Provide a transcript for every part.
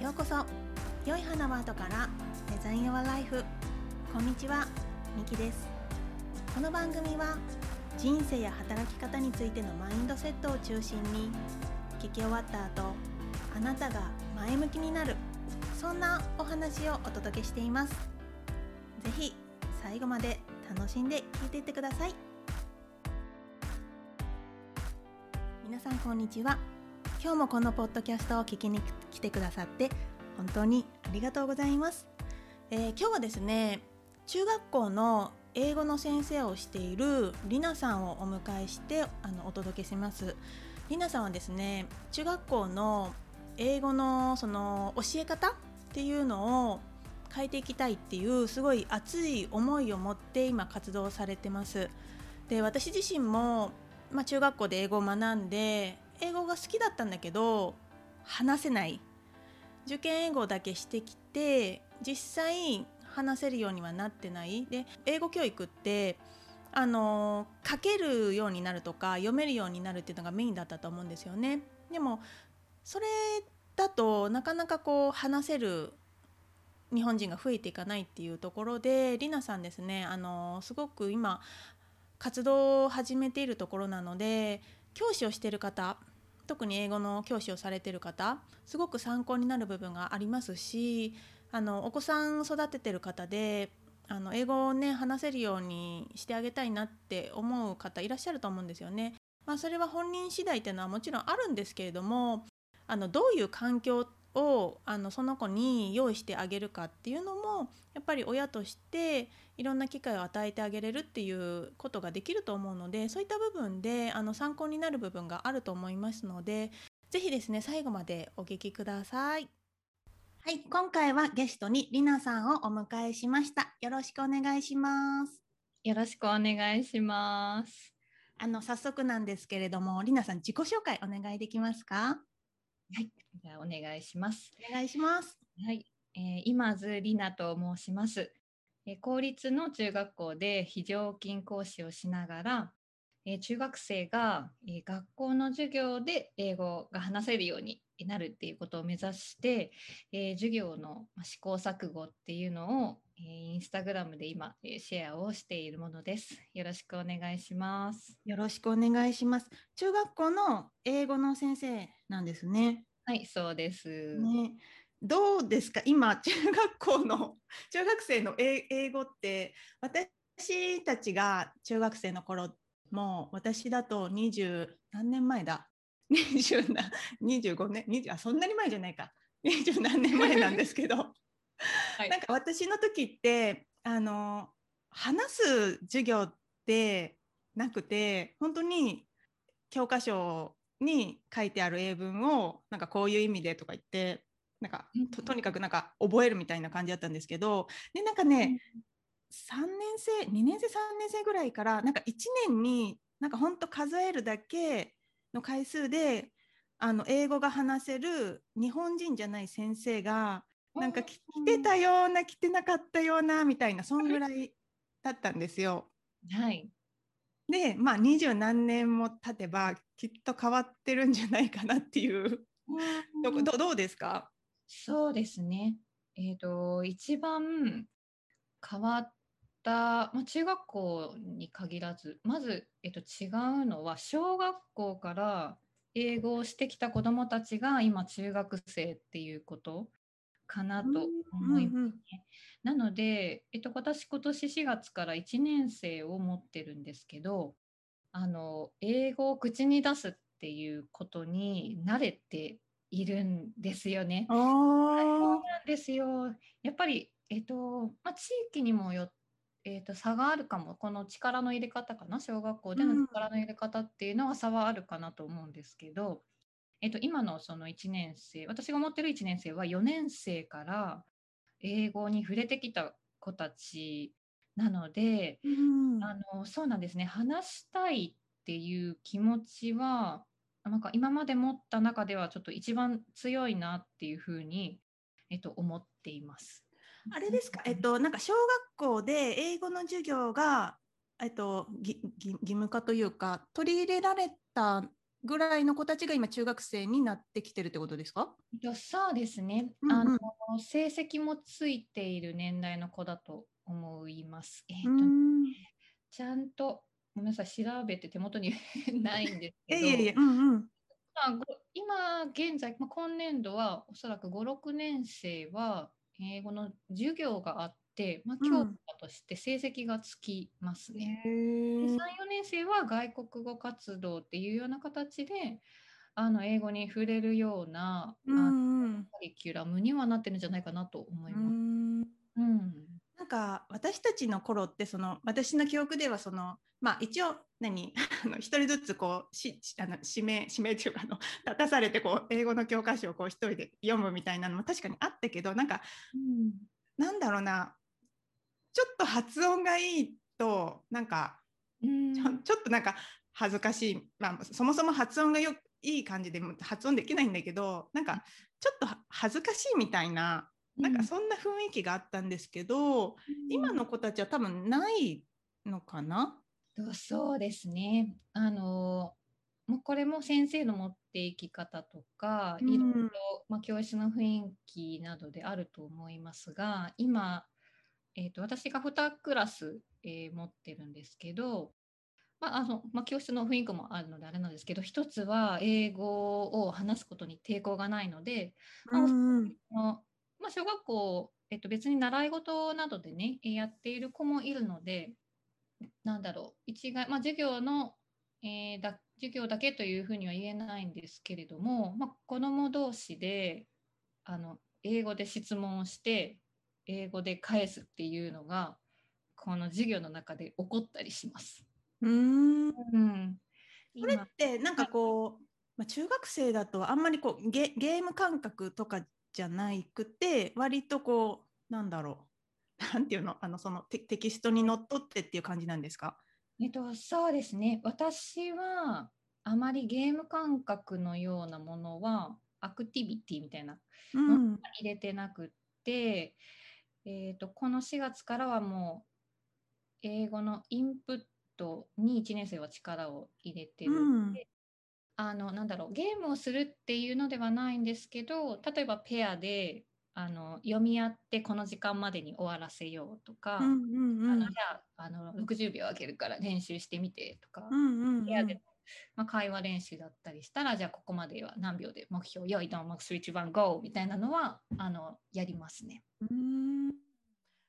ようこそ。良い花は後から。デザイン Your Life こんにちは。みきです。この番組は人生や働き方についてのマインドセットを中心に聞き終わった後あなたが前向きになる。そんなお話をお届けしています。ぜひ最後まで楽しんで聞いていってください。皆さんこんにちは。今日もこのポッドキャストを聞きに来てくださって本当にありがとうございます、えー、今日はですね中学校の英語の先生をしているりなさんをお迎えしてあのお届けします。りなさんはですね中学校の英語のその教え方っていうのを変えていきたいっていうすごい熱い思いを持って今活動されてます。で私自身も、まあ、中学校で英語を学んで英語が好きだったんだけど話せない。受験英語だけしてきて実際話せるようにはなってないで英語教育ってあの書けるようになるとか読めるようになるっていうのがメインだったと思うんですよね。でもそれだとなかなかこう話せる日本人が増えていかないっていうところでりなさんですねあのすごく今活動を始めているところなので教師をしている方特に英語の教師をされてる方すごく参考になる部分がありますしあのお子さん育ててる方であの英語をね話せるようにしてあげたいなって思う方いらっしゃると思うんですよね。まあ、それは本人次第っていうのはもちろんあるんですけれどもあのどういう環境をあのその子に用意してあげるかっていうのもやっぱり親としていろんな機会を与えてあげれるっていうことができると思うのでそういった部分であの参考になる部分があると思いますので是非ですね最後までお聞きください。はい、今回はゲストにりなさんをお迎えしました。よろしくお願いします。よろしくお願いします。あの早速なんですけれども、りなさん自己紹介お願いできますか？はい、じゃあお願いします。お願いします。はい、えー、今津里奈と申します。えー、公立の中学校で非常勤講師をしながら、えー、中学生が、えー、学校の授業で英語が話せるようになるっていうことを目指して、えー、授業の試行錯誤っていうのを、えー、インスタグラムで今、えー、シェアをしているものです。よろしくお願いします。よろしくお願いします。中学校の英語の先生なんですね。はい、そうです。ね、どうですか？今中学校の中学生の英語って私たちが中学生の頃も私だと20何年前だ？20な25年？20あそんなに前じゃないか。20何年前なんですけど、はい、なんか私の時ってあの話す授業ってなくて本当に教科書に書いてある英文をなんかこういう意味でとか言ってなんかととにかくなんか覚えるみたいな感じだったんですけどでなんかね、3年生2年生3年生ぐらいからなんか1年になんか本当数えるだけの回数であの英語が話せる日本人じゃない先生がなんか来てたような来てなかったようなみたいなそんぐらいだったんですよ。はい、でまあ二十何年も経てばきっと変わってるんじゃないかなっていう。どどどうですか？そうですね。えーと、一番変わった、まあ、中学校に限らずまず、えーと、違うのは小学校から英語をしてきた子どもたちが今中学生っていうことかなと思いますね。うんうん、なので、えっと、私今年4月から1年生を持ってるんですけどあの英語を口に出すっていうことに慣れているんですよね。そうなんですよ。やっぱり、えっとまあ、地域にもよえーと、差があるかも。この力の入れ方かな？小学校での力の入れ方っていうのは差はあるかなと思うんですけど、えーと、今のその1年生私が持ってる1年生は4年生から英語に触れてきた子たちなので、うん、あのそうなんですね。話したいっていう気持ちはなんか今まで持った中ではちょっと一番強いなっていうふうに、えっと、思っています。あれですか、えっと、なんか小学校で英語の授業が、えっと、義務化というか取り入れられたぐらいの子たちが今中学生になってきてるってことですか？そうですね、うんうん。あの成績もついている年代の子だと思います。えーとうん。ちゃんとごめんなさい調べて手元に ないんですけどいやいうんうん。まあご今現在、まあ、今年度はおそらく56年生は英語の授業があって、まあ、うん教科として成績がつきますね。へでー3、4年生は外国語活動っていうような形であの英語に触れるような、うんうんカリキュラムにはなってるんじゃないかなと思いうます。んうんなんか私たちの頃ってその私の記憶ではそのまあ一応何 あの一人ずつこうししあの指名指名っていうかあの 立たされてこう英語の教科書をこう一人で読むみたいなのも確かにあったけどなんかうん。なんだろうなちょっと発音がいいとなんかうん。ちょっとなんか恥ずかしい、まあ、そもそも発音がよいい感じでも発音できないんだけどなんかちょっとは恥ずかしいみたいななんかそんな雰囲気があったんですけど、今の子たちは多分ないのかな？とそうですね。あのもうこれも先生の持っていき方とか、うん。いろいろ、まあ、教室の雰囲気などであると思いますが今、えー、と私が2クラス、えー持ってるんですけど、まああのまあ、教室の雰囲気もあるのであれなんですけど一つは英語を話すことに抵抗がないので、まあまあ、小学校、えっと、別に習い事などでねえーやっている子もいるのでなんだろう一概、まあ、授業の、えーだ授業だけというふうには言えないんですけれども、まあ、子ども同士であの英語で質問をして英語で返すっていうのがこの授業の中で起こったりします。うーん。うん、これってなんかこう、まあ、中学生だとあんまりこうゲゲーム感覚とかじゃないくて割とこうなんだろう。なんていうの？あのそのテテキストにのっとってっていう感じなんですか？えっと、そうですね。私はあまりゲーム感覚のようなものはアクティビティみたいなうん。入れてなくって、えっと、この4月からはもう英語のインプットに1年生は力を入れてるので、あのなんだろうゲームをするっていうのではないんですけど例えばペアであの読み合ってこの時間までに終わらせようとか、うんうんうん。あのじゃああの60秒あげるから練習してみてとか、うんうんうん。部屋で、まあ、会話練習だったりしたらじゃあここまでは何秒で目標よいどんマックスイッチバンゴーみたいなのはあのやりますね。うーん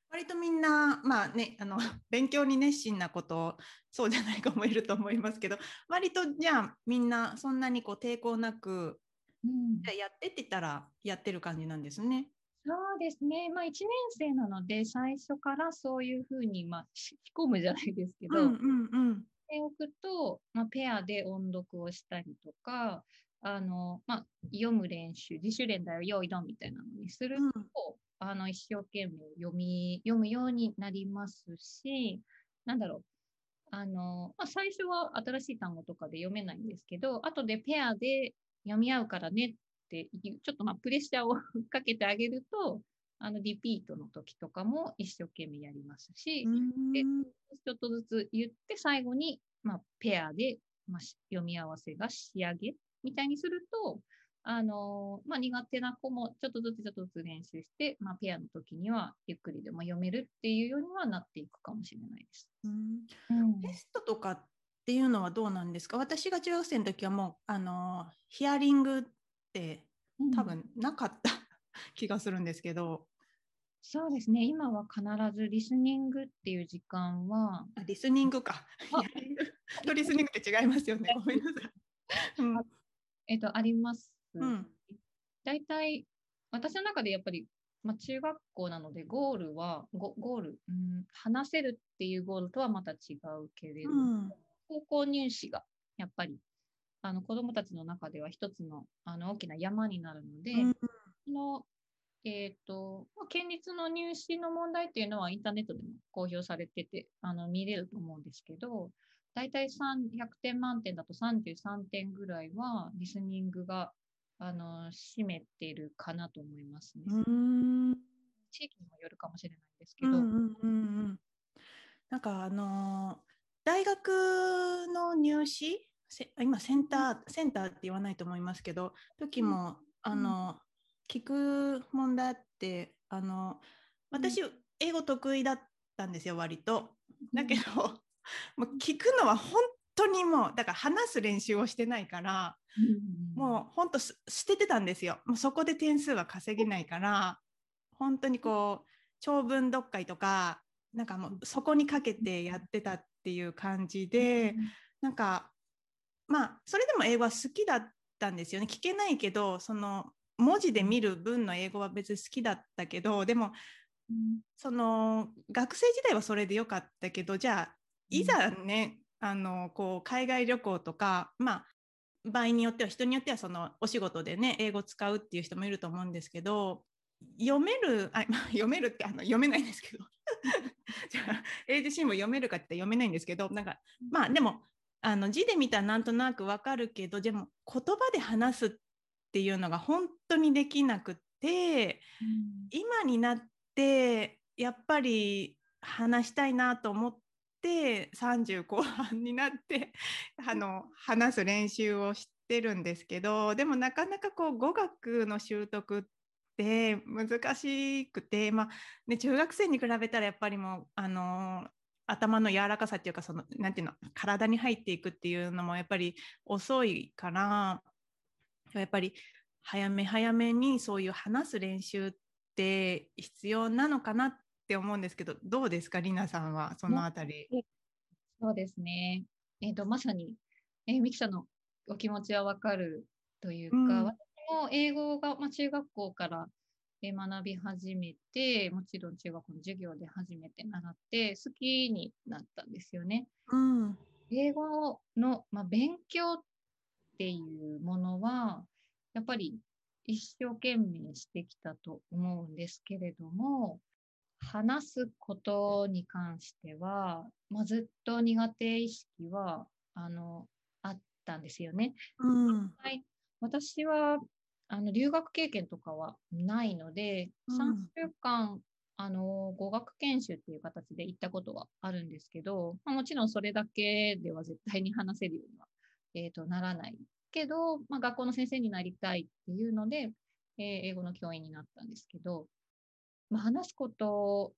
割とみんなまあねあの 勉強に熱心なことそうじゃない子もいると思いますけど割とじゃあみんなそんなにこう抵抗なくうん。じゃあやってって言ったらやってる感じなんですね。そうですね、まあ、1年生なので最初からそういうふうに、まあ、し 仕込むじゃないですけど、うんうんうん。しておくと、まあ、ペアで音読をしたりとかあの、まあ、読む練習自主練だよ用意ドンみたいなのにすると、うんあの一生懸命読み読むようになりますしなんだろう。あの、まあ、最初は新しい単語とかで読めないんですけど後でペアで読み合うからねってちょっとまあプレッシャーをかけてあげるとあのリピートの時とかも一生懸命やりますし、でうん。ちょっとずつ言って最後に、まあ、ペアで、まあ、し読み合わせが仕上げみたいにすると、あのーまあ、苦手な子もちょっとずつちょっとずつ練習して、まあ、ペアの時にはゆっくりでも読めるっていうようにはなっていくかもしれないです。うんうんテストとかっていうのはどうなんですか？私が中学生の時はもうあのヒアリングって多分なかった 気がするんですけど、そうですね今は必ずリスニングっていう時間はあリスニングか。あヒアリングとリスニングって違いますよね。ごめんなさい。うんえっとあります。うん。大体私の中でやっぱり、まあ、中学校なのでゴールはゴゴール、うん、話せるっていうゴールとはまた違うけれど、うん。高校入試がやっぱりあの子どもたちの中では一つのあの大きな山になるので、うんそのえーとまあ、県立の入試の問題っていうのはインターネットでも公表されててあの見れると思うんですけど大体3 100点満点だと33点ぐらいはリスニングがあの占めてるかなと思いますね。うん。地域にもよるかもしれないんですけど、うんうんうんうん。なんかあのー大学の入試？今センターセンターって言わないと思いますけど時も、うん、あの聞く問題ってあの私、英語得意だったんですよ割と。だけど、もう聞くのは本当にもうだから話す練習をしてないから、もう本当捨ててたんですよ。もうそこで点数は稼げないから本当にこう長文読解とかなんかもうそこにかけてやってたっていう感じで、なんかまあそれでも英語は好きだったんですよね。聞けないけどその文字で見る文の英語は別に好きだったけどでも、うん、その学生時代はそれでよかったけどじゃあいざね、うん、あのこう海外旅行とかまあ場合によっては人によってはそのお仕事でね英語使うっていう人もいると思うんですけど読めるあ読めるってあの読めないんですけど。じゃあ英字新聞読めるかって読めないんですけどなんかまあでもあの字で見たらなんとなくわかるけどでも言葉で話すっていうのが本当にできなくて、うん、今になってやっぱり話したいなと思って30後半になって あの話す練習をしてるんですけどでもなかなかこう語学の習得って難しくて、まあね、中学生に比べたらやっぱりもうあの頭の柔らかさっていうかそのなんていうの体に入っていくっていうのもやっぱり遅いからやっぱり早め早めにそういう話す練習って必要なのかなって思うんですけどどうですか？りなさんはそのあたり。そうですね、えーと、まさに、えー、ミキさんのお気持ちはわかるというか、うん、私も英語が、まあ、中学校から学び始めて、もちろん中学校の授業で初めて習って好きになったんですよね。うん、英語の、まあ、勉強っていうものは、やっぱり一生懸命してきたと思うんですけれども、話すことに関しては、まあ、ずっと苦手意識はあのあったんですよね。うん、はい、私はあの留学経験とかはないので、うん、3週間あの語学研修っていう形で行ったことはあるんですけど、まあ、もちろんそれだけでは絶対に話せるようには、えーと、ならないけど、まあ、学校の先生になりたいっていうので、えー、英語の教員になったんですけど、まあ、話すこと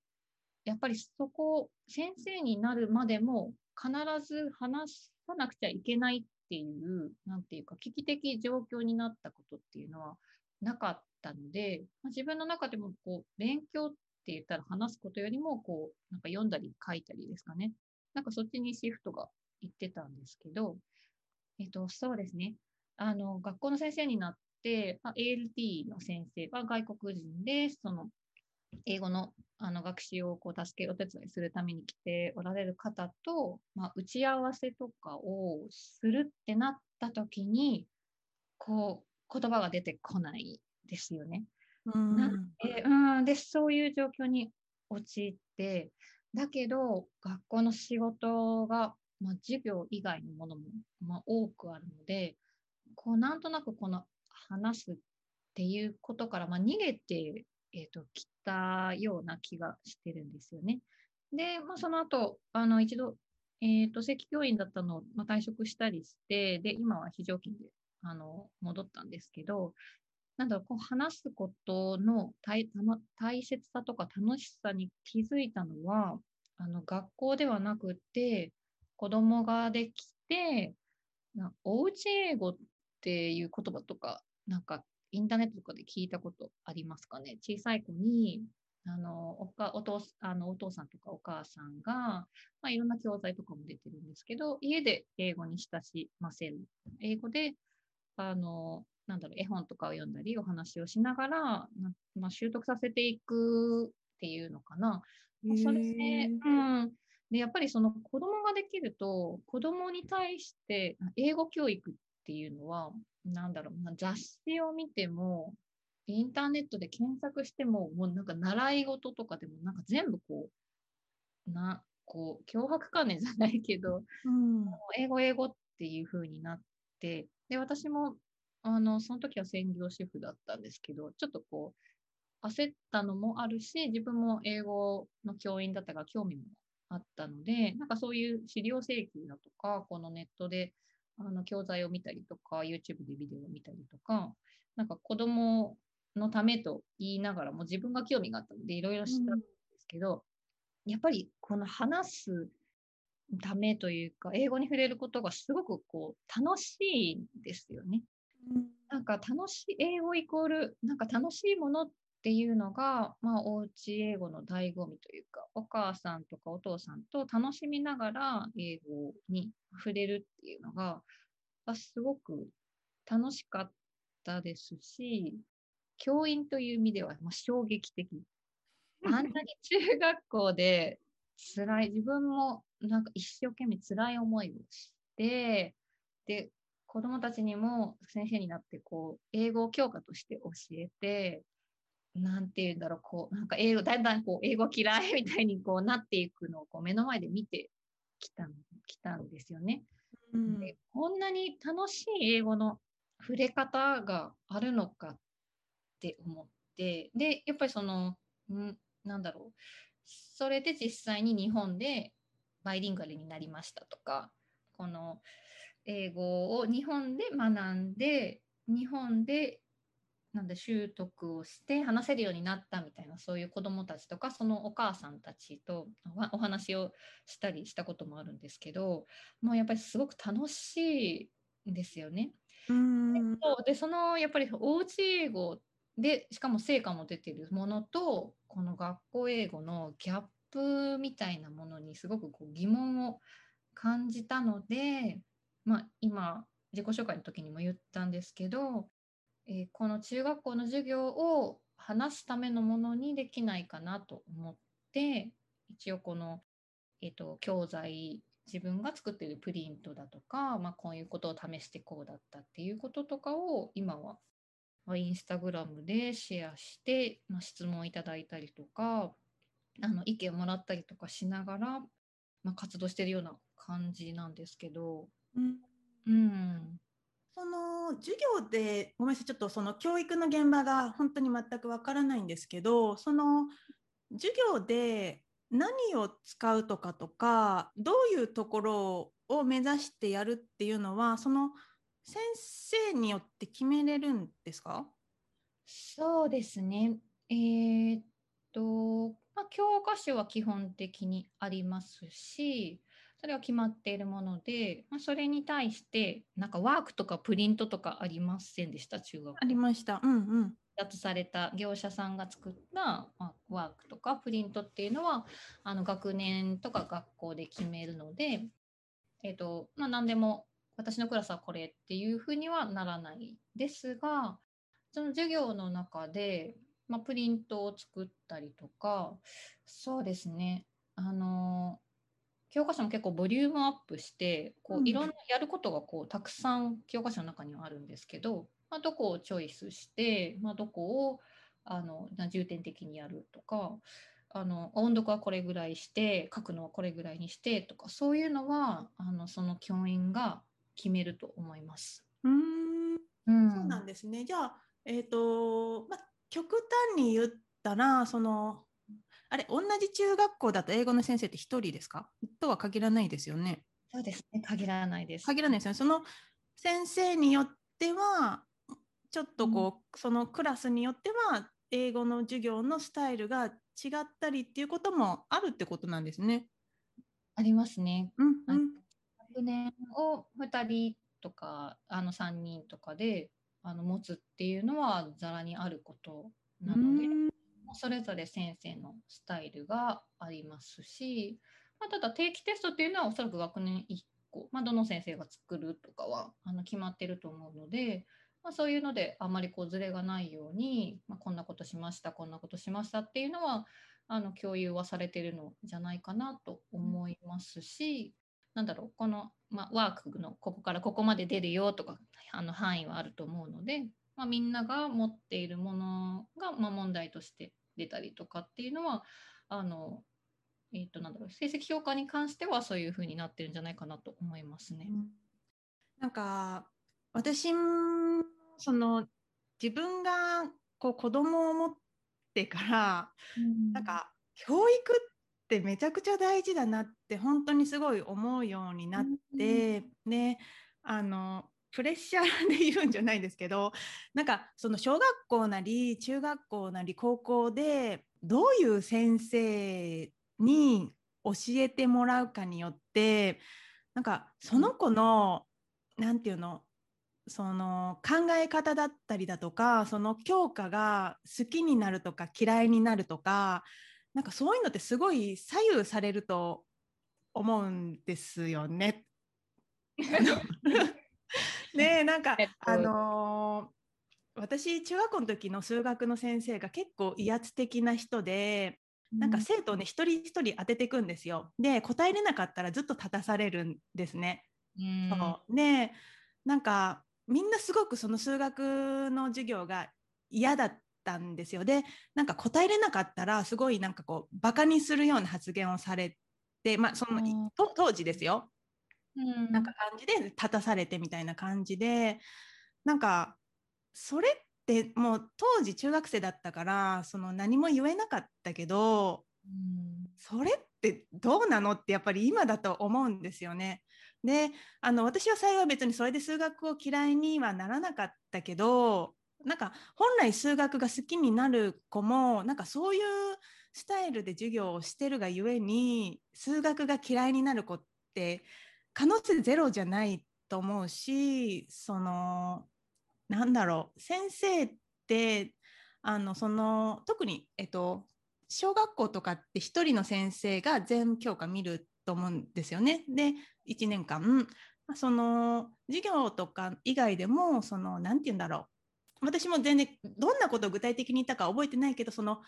やっぱりそこ先生になるまでも必ず話さなくちゃいけないっていう、なんていうか、危機的状況になったことっていうのはなかったので、まあ、自分の中でもこう勉強って言ったら話すことよりも、こう、なんか読んだり書いたりですかね。なんかそっちにシフトが行ってたんですけど、えっと、そうですね。あの、学校の先生になって、まあ、ALT の先生は外国人で、その、英語のあの学習をこう助け、お手伝いするために来ておられる方と、まあ、打ち合わせとかをするってなった時に、こう、言葉が出てこないですよね。うん、なんでうんで、そういう状況に陥って、だけど、学校の仕事が、まあ、授業以外のものも、まあ、多くあるので、こう、なんとなくこの話すっていうことから、まあ、逃げてえーと、来たような気がしてるんですよね。で、まあ、その後あの一度、えーと、正規教員だったのを、まあ、退職したりしてで今は非常勤であの戻ったんですけどなんだろうこう話すことの大大切さとか楽しさに気づいたのはあの学校ではなくて子供ができてなおうち英語っていう言葉とかなんかインターネットとかで聞いたことありますかね？小さい子にあのおかお父あのお父さんとかお母さんが、まあ、いろんな教材とかも出てるんですけど家で英語に親しませる英語であのなんだろう絵本とかを読んだりお話をしながら、まあ、習得させていくっていうのかな。それで、うん、でやっぱりその子供ができると子供に対して英語教育っていうのはなんだろう、雑誌を見ても、インターネットで検索しても、もうなんか習い事とかでも、なんか全部こう、な、こう、脅迫観念じゃないけど、うん、英語、英語っていう風になって、で、私も、あの、その時は専業主婦だったんですけど、ちょっとこう、焦ったのもあるし、自分も英語の教員だったから興味もあったので、なんかそういう資料請求だとか、このネットであの教材を見たりとか、YouTube でビデオを見たりとか、なんか子供のためと言いながらも自分が興味があったのでいろいろしたんですけど、やっぱりこの話すためというか、英語に触れることがすごくこう楽しいんですよね。なんか楽しい、英語イコール、なんか楽しいものっていうのが、まあ、おうち英語の醍醐味というか、お母さんとかお父さんと楽しみながら英語に触れるっていうのが、すごく楽しかったですし、教員という意味では、まあ、衝撃的。あんなに中学校で辛い、自分もなんか一生懸命辛い思いをして、で、子供たちにも先生になってこう英語を教科として教えてなんて言うんだろうこうなんか英語だんだんこう英語嫌いみたいにこうなっていくのをこう目の前で見てきたきたんですよね、うん、で。こんなに楽しい英語の触れ方があるのかって思ってでやっぱりそのんなんだろうそれで実際に日本でバイリンガルになりましたとかこの英語を日本で学んで日本でなんで習得をして話せるようになったみたいなそういう子どもたちとかそのお母さんたちとお話をしたりしたこともあるんですけどもうやっぱりすごく楽しいんですよね。うんでそのやっぱりおうち英語でしかも成果も出てるものとこの学校英語のギャップみたいなものにすごくこう疑問を感じたのでまあ、今自己紹介の時にも言ったんですけど、えー、この中学校の授業を話すためのものにできないかなと思って一応この、えーと、教材自分が作っているプリントだとか、まあ、こういうことを試してこうだったっていうこととかを今はインスタグラムでシェアして、まあ、質問いただいたりとかあの意見をもらったりとかしながら、まあ、活動してるような感じなんですけど、うん、その授業でごめんなさいちょっとその教育の現場が本当に全くわからないんですけどその授業で何を使うとかとかどういうところを目指してやるっていうのはその先生によって決めれるんですか？そうですね。えー、っと、まあ、教科書は基本的にありますし、それは決まっているもので、まあ、それに対してなんかワークとかプリントとかありませんでした？中学ありました。うんうん。発された業者さんが作った、まあ、ワークとかプリントっていうのはあの学年とか学校で決めるので、えーとまあ、何でも私のクラスはこれっていうふうにはならないですがその授業の中で、まあ、プリントを作ったりとかそうですねあの教科書も結構ボリュームアップしてこういろんなやることがこうたくさん教科書の中にはあるんですけど、まあ、どこをチョイスして、まあ、どこをあの重点的にやるとかあの音読はこれぐらいして書くのはこれぐらいにしてとかそういうのはあのその教員が決めると思います。うん。うん。そうなんですね。じゃあ、えーとまあ、極端に言ったらそのあれ、同じ中学校だと英語の先生って1人ですか？とは限らないですよね。そうですね、限らないです。限らないですよね。その先生によっては、ちょっとこう、うん、そのクラスによっては、英語の授業のスタイルが違ったりっていうこともあるってことなんですね。ありますね。うん、うん、学年を2人とかあの3人とかであの持つっていうのはざらにあることなので、それぞれ先生のスタイルがありますし、まあ、ただ定期テストっていうのはおそらく学年1個、まあ、どの先生が作るとかはあの決まってると思うので、まあ、そういうのであまりこうずれがないように、まあ、こんなことしましたこんなことしましたっていうのはあの共有はされてるのじゃないかなと思いますし、なんだろうこの、まあ、ワークのここからここまで出るよとかあの範囲はあると思うので、ま、みんなが持っているものが、ま、問題として出たりとかっていうのはあの、えー、となんだろう成績評価に関してはそういうふうになってるんじゃないかなと思いますね。なんか私その自分がこう子供を持ってから、うん、なんか教育ってめちゃくちゃ大事だなって本当にすごい思うようになって、うん、であのプレッシャーで言うんじゃないですけど なんかその小学校なり中学校なり高校でどういう先生に教えてもらうかによってなんかその子の何て言うのその考え方だったりだとかその教科が好きになるとか嫌いになるとかなんかそういうのってすごい左右されると思うんですよね。ねなんか、えっと、あのー、私中学校の時の数学の先生が結構威圧的な人でなんか生徒をね一人一人当てていくんですよ。で答えれなかったらずっと立たされるんですね。うん、そうでなんかみんなすごくその数学の授業が嫌だったんですよ。でなんか答えれなかったらすごいなんかこうバカにするような発言をされて、まあ、その当時ですよ。うん、なんか感じで立たされてみたいな感じでなんかそれってもう当時中学生だったからその何も言えなかったけど、うん、それってどうなのってやっぱり今だと思うんですよね。であの私は幸い別にそれで数学を嫌いにはならなかったけどなんか本来数学が好きになる子もなんかそういうスタイルで授業をしてるがゆえに数学が嫌いになる子って可能性ゼロじゃないと思うしそのなんだろう先生ってあのその特に、えっと、小学校とかって1人の先生が全教科見ると思うんですよね。で1年間その授業とか以外でもその何て言うんだろう私も全然どんなことを具体的に言ったか覚えてないけどその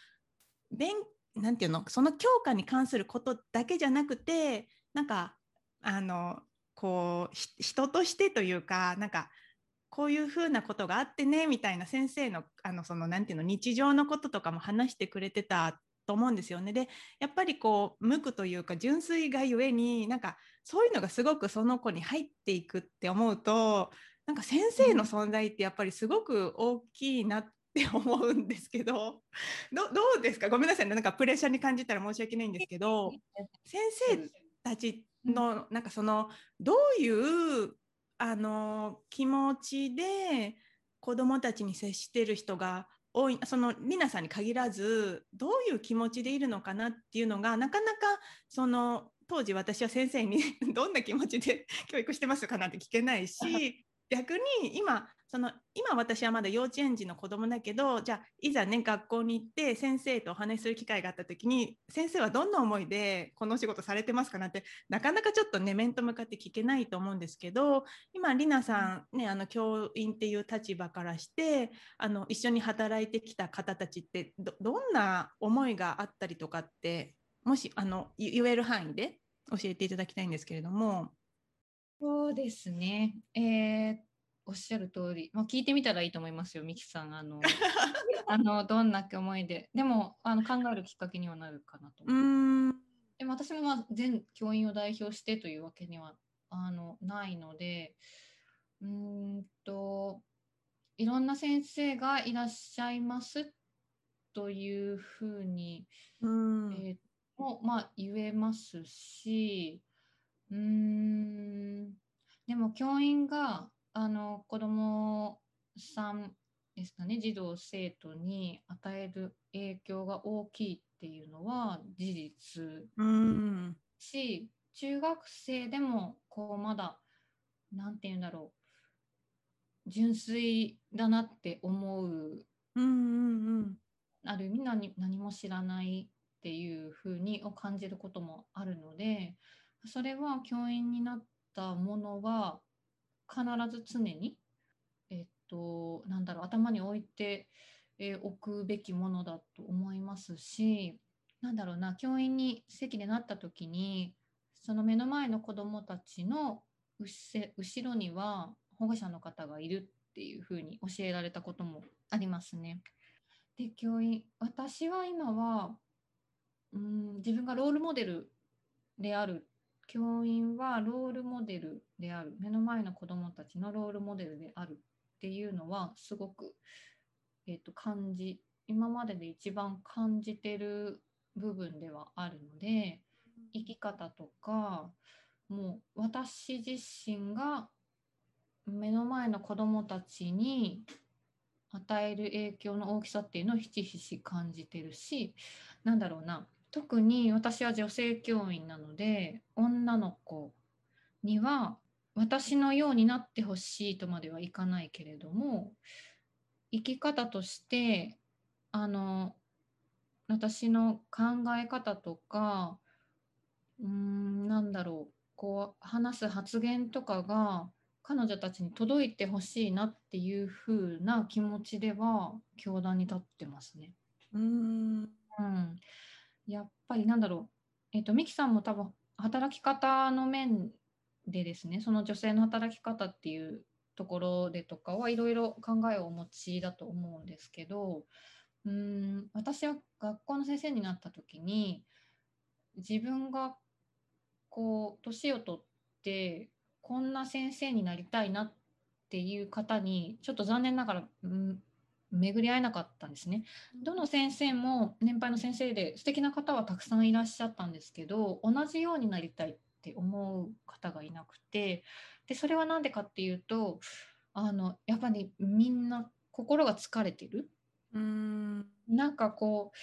勉なんていうのその教科に関することだけじゃなくてなんかあのこう人としてというかなんかこういうふうなことがあってねみたいな先生のあのそのなんていうの日常のこととかも話してくれてたと思うんですよね。でやっぱりこう無垢というか純粋がゆえになんかそういうのがすごくその子に入っていくって思うとなんか先生の存在ってやっぱりすごく大きいなって思うんですけど どうですか？ごめんなさいね。なんかプレッシャーに感じたら申し訳ないんですけど先生たちのなんかそのどういうあの気持ちで子どもたちに接してる人が多いそのリナさんに限らずどういう気持ちでいるのかなっていうのがなかなかその当時私は先生に どんな気持ちで教育してますかなんて聞けないし逆に今その今私はまだ幼稚園児の子供だけどじゃあいざね学校に行って先生とお話しする機会があった時に先生はどんな思いでこのお仕事されてますかなんてなかなかちょっとね面と向かって聞けないと思うんですけど今りなさんねあの教員っていう立場からしてあの一緒に働いてきた方たちってどんな思いがあったりとかってもしあの言える範囲で教えていただきたいんですけれども。そうですね。えー、おっしゃる通り、まあ、聞いてみたらいいと思いますよ、ミキさん。あの あのどんな思いで。でもあの考えるきっかけにはなるかなと思でも私もまあ全教員を代表してというわけにはあのないので、うんと、いろんな先生がいらっしゃいますというふうに、うん、えー、もまあ言えますし、うーん。でも教員があの子どもさんですかね児童生徒に与える影響が大きいっていうのは事実うん。し中学生でもこうまだ何て言うんだろう純粋だなって思う,、うんうんうん、ある意味何何も知らないっていうふうにを感じることもあるのでそれは教員になったものは必ず常に、えっと、なんだろう頭に置いて、えおくべきものだと思いますしなんだろうな教員に席でなった時にその目の前の子どもたちの後ろには保護者の方がいるっていうふうに教えられたこともありますね。で教員私は今はうん自分がロールモデルである教員はロールモデルである。目の前の子どもたちのロールモデルであるっていうのはすごく、えー、と感じ今までで一番感じてる部分ではあるので生き方とかもう私自身が目の前の子どもたちに与える影響の大きさっていうのをひしひし感じてるしなんだろうな。特に私は女性教員なので女の子には私のようになってほしいとまではいかないけれども生き方としてあの私の考え方とかうーんなんだろうこう話す発言とかが彼女たちに届いてほしいなっていう風な気持ちでは教壇に立ってますね。うーんうん、やっぱりなんだろう、えっと、ミキさんも多分働き方の面でですねその女性の働き方っていうところでとかはいろいろ考えをお持ちだと思うんですけどうん私は学校の先生になった時に自分がこう年を取ってこんな先生になりたいなっていう方にちょっと残念ながら、うん、巡り合えなかったんですね。どの先生も年配の先生で素敵な方はたくさんいらっしゃったんですけど同じようになりたいって思う方がいなくてでそれは何でかっていうとあのやっぱりみんな心が疲れてる。うーん。なんかこう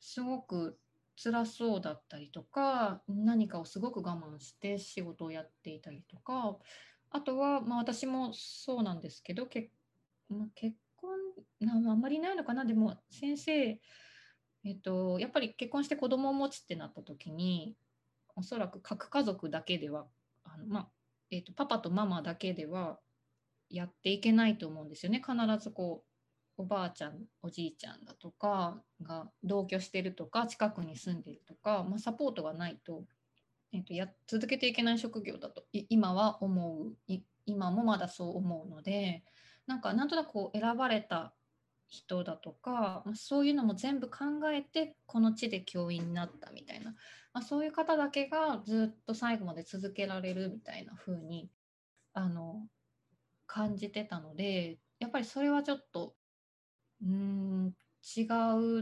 すごく辛そうだったりとか何かをすごく我慢して仕事をやっていたりとかあとは、まあ、私もそうなんですけど結まあ結あんまりないのかな？でも先生、えっと、やっぱり結婚して子供を持つってなった時におそらく核家族だけではあの、まえっと、パパとママだけではやっていけないと思うんですよね。必ずこうおばあちゃんおじいちゃんだとかが同居してるとか近くに住んでるとか、まあ、サポートがないと,、えっとや続けていけない職業だと今は思う。今もまだそう思うのでなんかなんとなくこう選ばれた人だとか、まあ、そういうのも全部考えてこの地で教員になったみたいな、まあ、そういう方だけがずっと最後まで続けられるみたいな風にあの感じてたのでやっぱりそれはちょっとうん違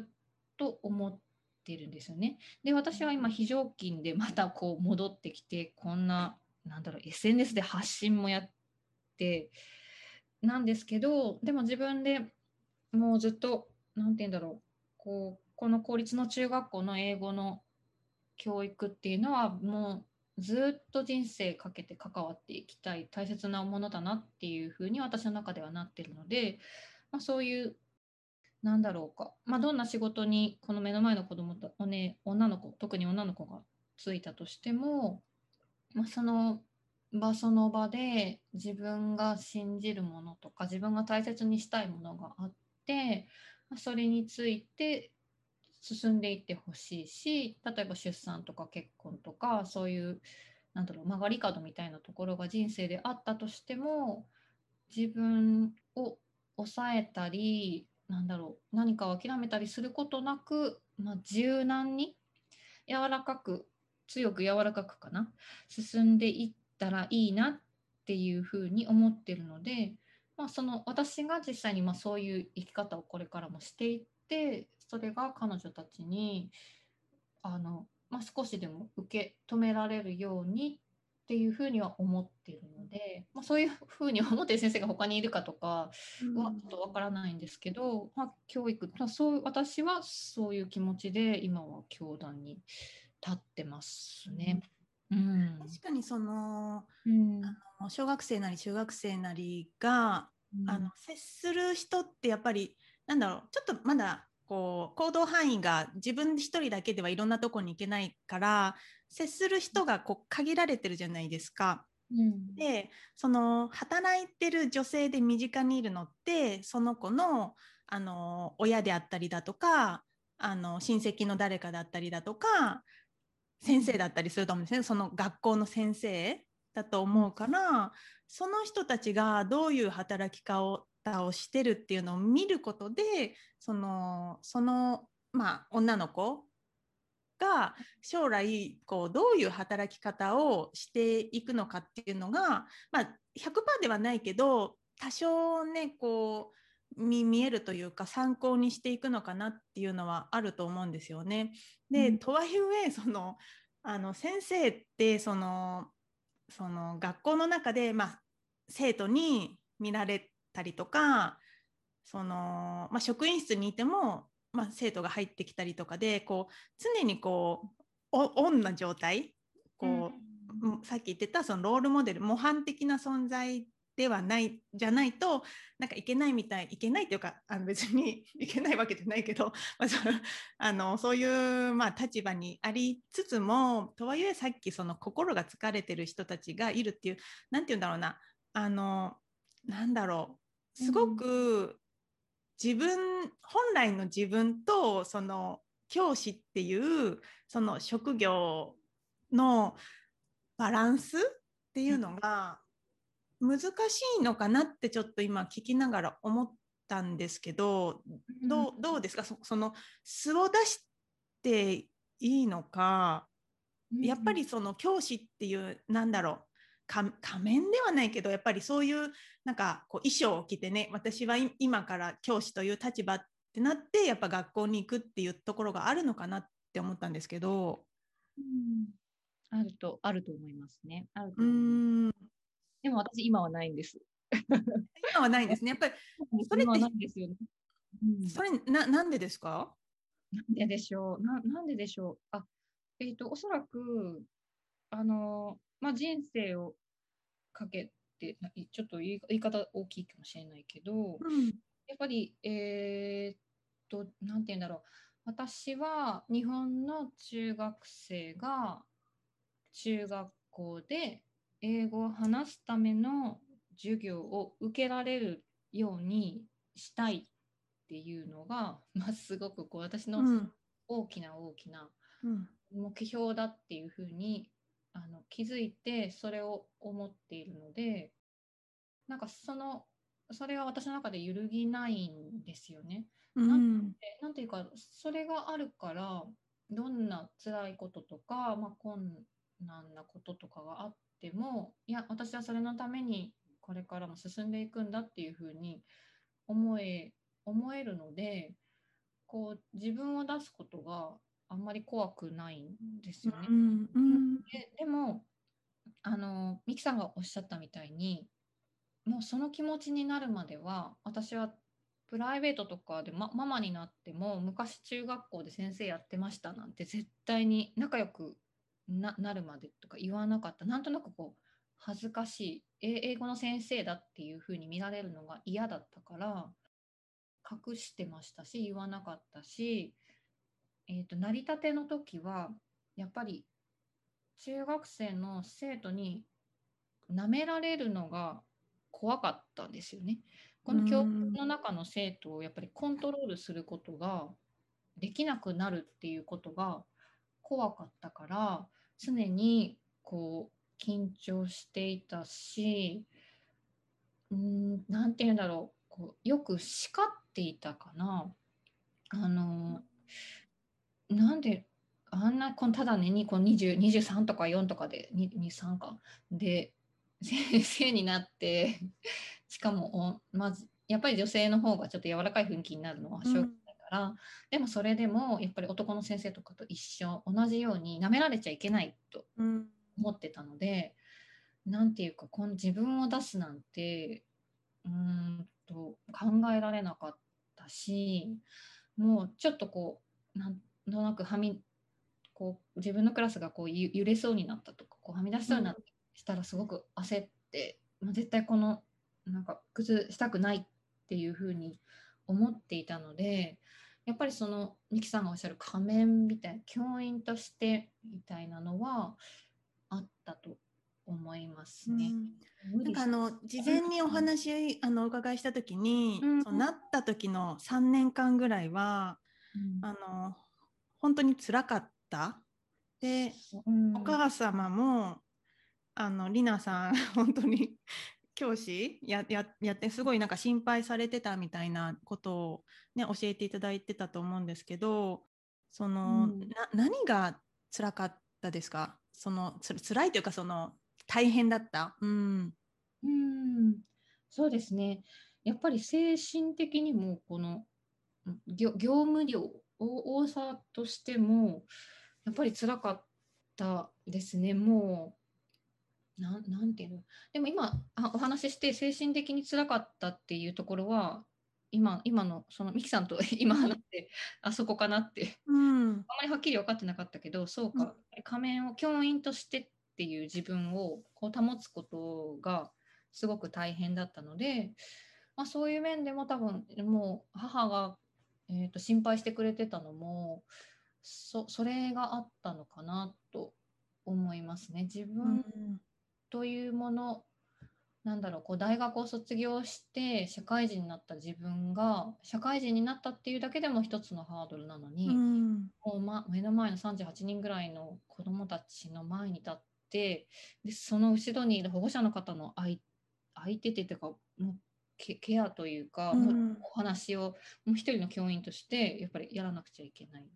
うと思ってるんですよね。で私は今非常勤でまたこう戻ってきてこんななんだろう SNS で発信もやってなんですけどでも自分でもうずっと何て言うんだろうこうこの公立の中学校の英語の教育っていうのはもうずっと人生かけて関わっていきたい大切なものだなっていうふうに私の中ではなってるので、まあ、そういうなんだろうか、まあ、どんな仕事にこの目の前の子供と、ね、女の子特に女の子がついたとしても、まあ、その場その場で自分が信じるものとか自分が大切にしたいものがあって、それについて進んでいってほしいし例えば出産とか結婚とかそういうなんだろう曲がり角みたいなところが人生であったとしても自分を抑えたりなんだろう何かを諦めたりすることなく、まあ、柔軟に柔らかく強く柔らかくかな進んでいってたらいいなっていうふうに思ってるので、まあ、その私が実際にまあそういう生き方をこれからもしていってそれが彼女たちにあの、まあ、少しでも受け止められるようにっていうふうには思ってるので、まあ、そういうふうに思ってる先生が他にいるかとかはちょっとわからないんですけど、まあ、教育、まあ、そう私はそういう気持ちで今は教団に立ってますね。うん確かにそのうん。あの小学生なり中学生なりが、あの接する人ってやっぱりなんだろうちょっとまだこう行動範囲が自分一人だけではいろんなとこに行けないから接する人がこう限られてるじゃないですか。うん。でその働いてる女性で身近にいるのってその子のあの親であったりだとかあの親戚の誰かだったりだとか先生だったりすると思うんですね。その学校の先生だと思うからその人たちがどういう働き方をしてるっていうのを見ることでそのそのまあ女の子が将来こうどういう働き方をしていくのかっていうのが、まあ、100%ではないけど多少ねこう見見えるというか参考にしていくのかなっていうのはあると思うんですよね。で、うんとはいえ そのあの先生ってそのその学校の中で、まあ、生徒に見られたりとかその、まあ、職員室にいても、まあ、生徒が入ってきたりとかでこう常にこうオンな状態こう、うん、さっき言ってたそのロールモデル模範的な存在ではないじゃないとなんかいけないみたいいけないというかあの別に いけないわけじゃないけど、まあ、そあのそういう、まあ、立場にありつつもとはいえさっきその心が疲れてる人たちがいるっていう何て言うんだろうなあのなんだろうすごく自分、本来の自分とその教師っていうその職業のバランスっていうのが難しいのかなってちょっと今聞きながら思ったんですけど、どうどうですか？その素を出していいのか、やっぱりその教師っていうなんだろう仮面ではないけどやっぱりそういうなんかこう衣装を着てね私は今から教師という立場ってなってやっぱ学校に行くっていうところがあるのかなって思ったんですけど。うん、あるとあると思いますね。あるとうんでも私今はないんです。今はないんですね。やっぱりそれってなんですよね。うん、それななんでですか？なんででしょうななんででしょうあえっ、ー、とおそらくあのまあ、人生をかけてちょっと言い方大きいかもしれないけど、うん、やっぱりえー、っと何て言うんだろう私は日本の中学生が中学校で英語を話すための授業を受けられるようにしたいっていうのが、まあ、すごくこう私の大きな大きな目標だっていうふうにあの気づいてそれを思っているのでなんかそのそれは私の中で揺るぎないんですよね。うん、なんていうかそれがあるからどんな辛いこととか、まあ、困難なこととかがあってもいや私はそれのためにこれからも進んでいくんだっていうふうに思え思えるのでこう自分を出すことがあんまり怖くないんですよね。うんうん、ででもあのミキさんがおっしゃったみたいにもうその気持ちになるまでは私はプライベートとかで、ま、ママになっても昔中学校で先生やってましたなんて絶対に仲良くななるまでとか言わなかったなんとなくこう恥ずかしい英語の先生だっていう風に見られるのが嫌だったから隠してましたし言わなかったしえーと、成り立ての時はやっぱり中学生の生徒に舐められるのが怖かったんですよね。この教室の中の生徒をやっぱりコントロールすることができなくなるっていうことが怖かったから常にこう緊張していたしうん何て言うんだろうこうよく叱っていたかな。あのなんであんなこのただねにこの20 23とか4とかで23かで 先生になってしかもまずやっぱり女性の方がちょっと柔らかい雰囲気になるのはしょうがないから、うん、でもそれでもやっぱり男の先生とかと一緒同じように舐められちゃいけないと思ってたので、うん、ていうかこの自分を出すなんてうんと考えられなかったしもうちょっとこうなんとなくはみこう自分のクラスがこう揺れそうになったとかこうはみ出しそうになったらすごく焦って、まあ、絶対このなんか崩したくないっていうふうに思っていたのでやっぱりそのミキさんがおっしゃる仮面みたいな教員としてみたいなのはあったと思いますね。うん、なんかあの事前にお話、あのお伺いした時に、うん、そなった時の3年間ぐらいは、うん、あの本当につらかった。で、う。ん、お母様もあのりなさん 本当に教師やややってすごいなんか心配されてたみたいなことを、ね、教えていただいてたと思うんですけどその、うん、な何が辛かったですか？そのつ辛いというかその大変だった、うん、うん。そうですね。やっぱり精神的にもこの業務量多さとしてもやっぱり辛かったですね。もなんなんていうの？でも今あお話しして精神的につらかったっていうところは今今のそのミキさんと今話してあそこかなって、うん。あまりはっきり分かってなかったけどそうか、仮面を教員としてっていう自分をこう保つことがすごく大変だったので、まあ、そういう面でも多分もう母が、えー、と心配してくれてたのもそそれがあったのかなと思いますね。自う分んというものなんだろう。こう大学を卒業して社会人になった自分が社会人になったっていうだけでも一つのハードルなのに、うん。もう、ま、目の前の38人ぐらいの子どもたちの前に立ってでその後ろにいる保護者の方の相相手っていうかもうケケアというか、もうお話をもう一人の教員としてやっぱりやらなくちゃいけない。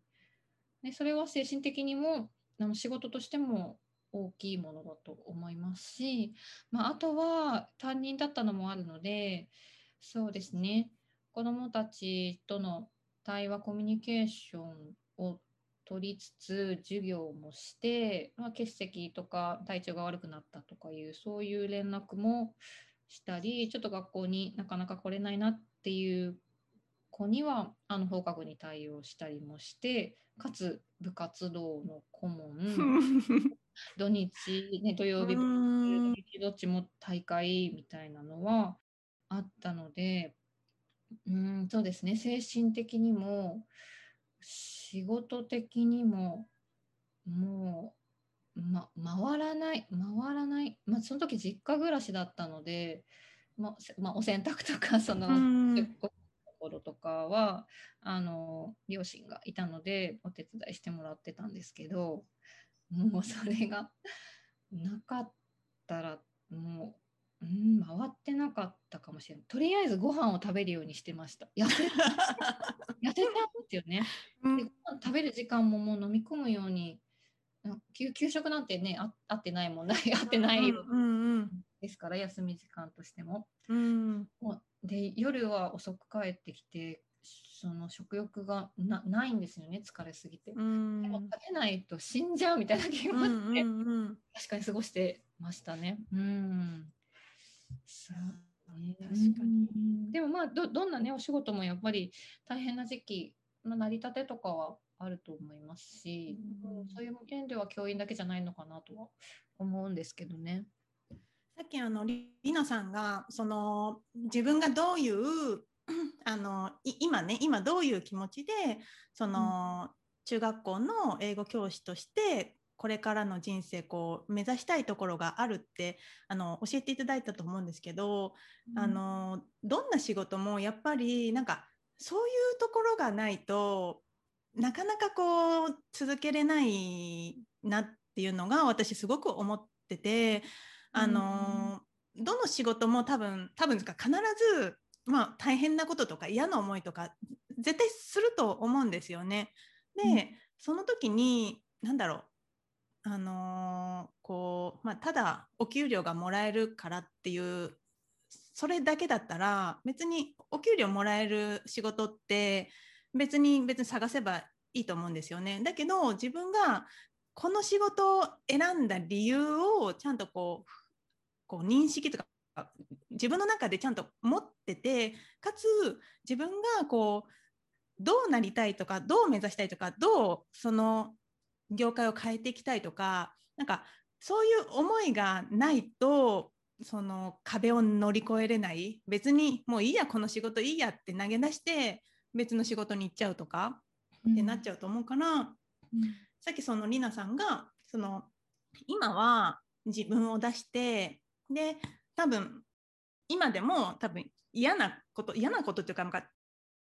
でそれは精神的にもあの仕事としても大きいものだと思いますし、まあ、あとは担任だったのもあるのでそうですね。子どもたちとの対話コミュニケーションを取りつつ授業もして、まあ、欠席とか体調が悪くなったとかいうそういう連絡もしたりちょっと学校になかなか来れないなっていう子にはあの放課後に対応したりもしてかつ部活動の顧問 土日、ね、土曜日、どっちも大会みたいなのはあったのでうんそうですね。精神的にも仕事的にももう、ま、回らない回らない、まあ、その時実家暮らしだったので、ませまあ、お洗濯とか その、うん。ところとかはあの両親がいたのでお手伝いしてもらってたんですけどもうそれがなかったらもう、うん、回ってなかったかもしれないとりあえずご飯を食べるようにしてました。痩せ痩せちゃうんですよね。うん。でご飯食べる時間ももう飲み込むようにな給給食なんてねあ合ってないもんない合ってないうんうん。ですから休み時間としても。うん。もうで夜は遅く帰ってきてその食欲がなないんですよね疲れすぎて。うんでも食べないと死んじゃうみたいな気う持ちで、んうん確かに過ごしてましたね。うん。そうね確かにうんでもまあどどんなねお仕事もやっぱり大変な時期の成り立てとかはあると思いますし、うんそういう面では教員だけじゃないのかなとは思うんですけどね。さっきあのりりなさんがその自分がどういう あのい今ね今どういう気持ちでその、中学校の英語教師としてこれからの人生こう目指したいところがあるってあの教えていただいたと思うんですけど、あのどんな仕事もやっぱりなんかそういうところがないとなかなかこう続けれないなっていうのが私すごく思っててあの、どの仕事も多分多分ですか必ず、まあ、大変なこととか嫌な思いとか絶対すると思うんですよね。で、うんその時に何だろうあのーこうまあ、ただお給料がもらえるからっていうそれだけだったら別にお給料もらえる仕事って別に別に探せばいいと思うんですよね。だけど自分がこの仕事を選んだ理由をちゃんとこうこう認識とか自分の中でちゃんと持っててかつ自分がこうどうなりたいとかどう目指したいとかどうその業界を変えていきたいとかなんかそういう思いがないとその壁を乗り越えれない。別にもういいやこの仕事いいやって投げ出して別の仕事に行っちゃうとかってなっちゃうと思うから、うんさっきそのりなさんがその今は自分を出してで多分今でも多分嫌なこと嫌なことっていうかなんか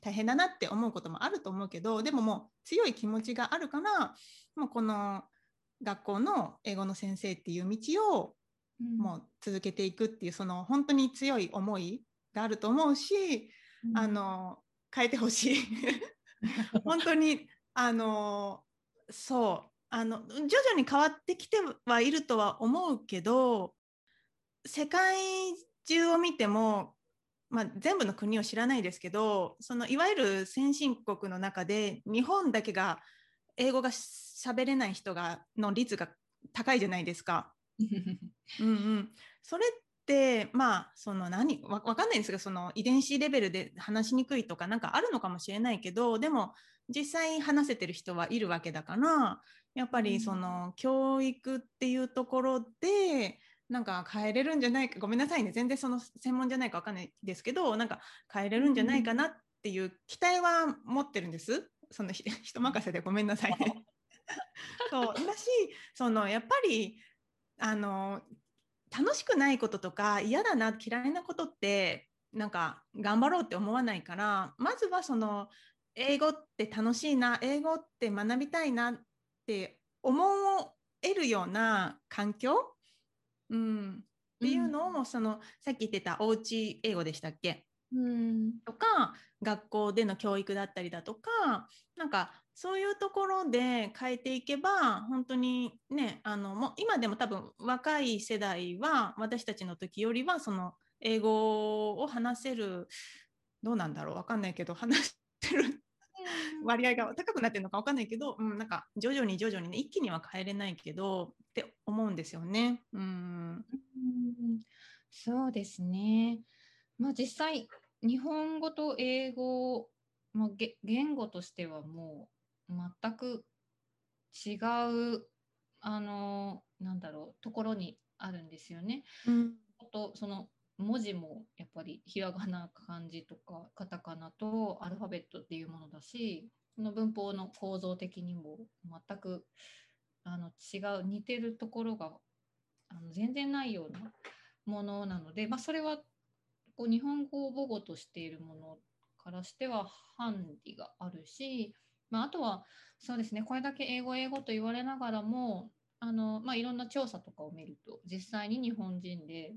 大変だなって思うこともあると思うけどでももう強い気持ちがあるからもうこの学校の英語の先生っていう道をうん。もう続けていくっていうその本当に強い思いがあると思うし、うん。あの変えてほしい。本当にあのそう。あの徐々に変わってきてはいるとは思うけど世界中を見ても、まあ、全部の国を知らないですけどそのいわゆる先進国の中で日本だけが英語が喋れない人がの率が高いじゃないですか。うんうん、それってまあその何わわかんないんですけどその遺伝子レベルで話しにくいとかなんかあるのかもしれないけどでも実際話せてる人はいるわけだからやっぱりその教育っていうところでなんか変えれるんじゃないかごめんなさいね。全然その専門じゃないかわかんないですけどなんか変えれるんじゃないかなっていう期待は持ってるんです。そのひ 人任せでごめんなさいね。そう。だしそのやっぱりあの楽しくないこととか嫌だな嫌いなことってなんか頑張ろうって思わないからまずはその英語って楽しいな英語って学びたいなって思えるような環境、うん、っていうのを、そのさっき言ってたおうち英語でしたっけ？うん。とか学校での教育だったりだとかなんかそういうところで変えていけば本当にねあのもう今でも多分若い世代は私たちの時よりはその英語を話せるどうなんだろう分かんないけど話してる割合が高くなってるのか分かんないけど、うん、なんか徐々に徐々にね一気には変えれないけどって思うんですよね。うん、うんそうですね。まあ実際日本語と英語、まあ、げ言語としてはもう全く違うあのなんだろうところにあるんですよね。うんあとその文字もやっぱりひらがな漢字とかカタカナとアルファベットっていうものだしその文法の構造的にも全くあの違う似てるところがあの全然ないようなものなので、まあ、それはこう日本語を母語としているものからしてはハンディがあるし、まあ、あとはそうですねこれだけ英語英語と言われながらもあの、まあ、いろんな調査とかを見ると実際に日本人で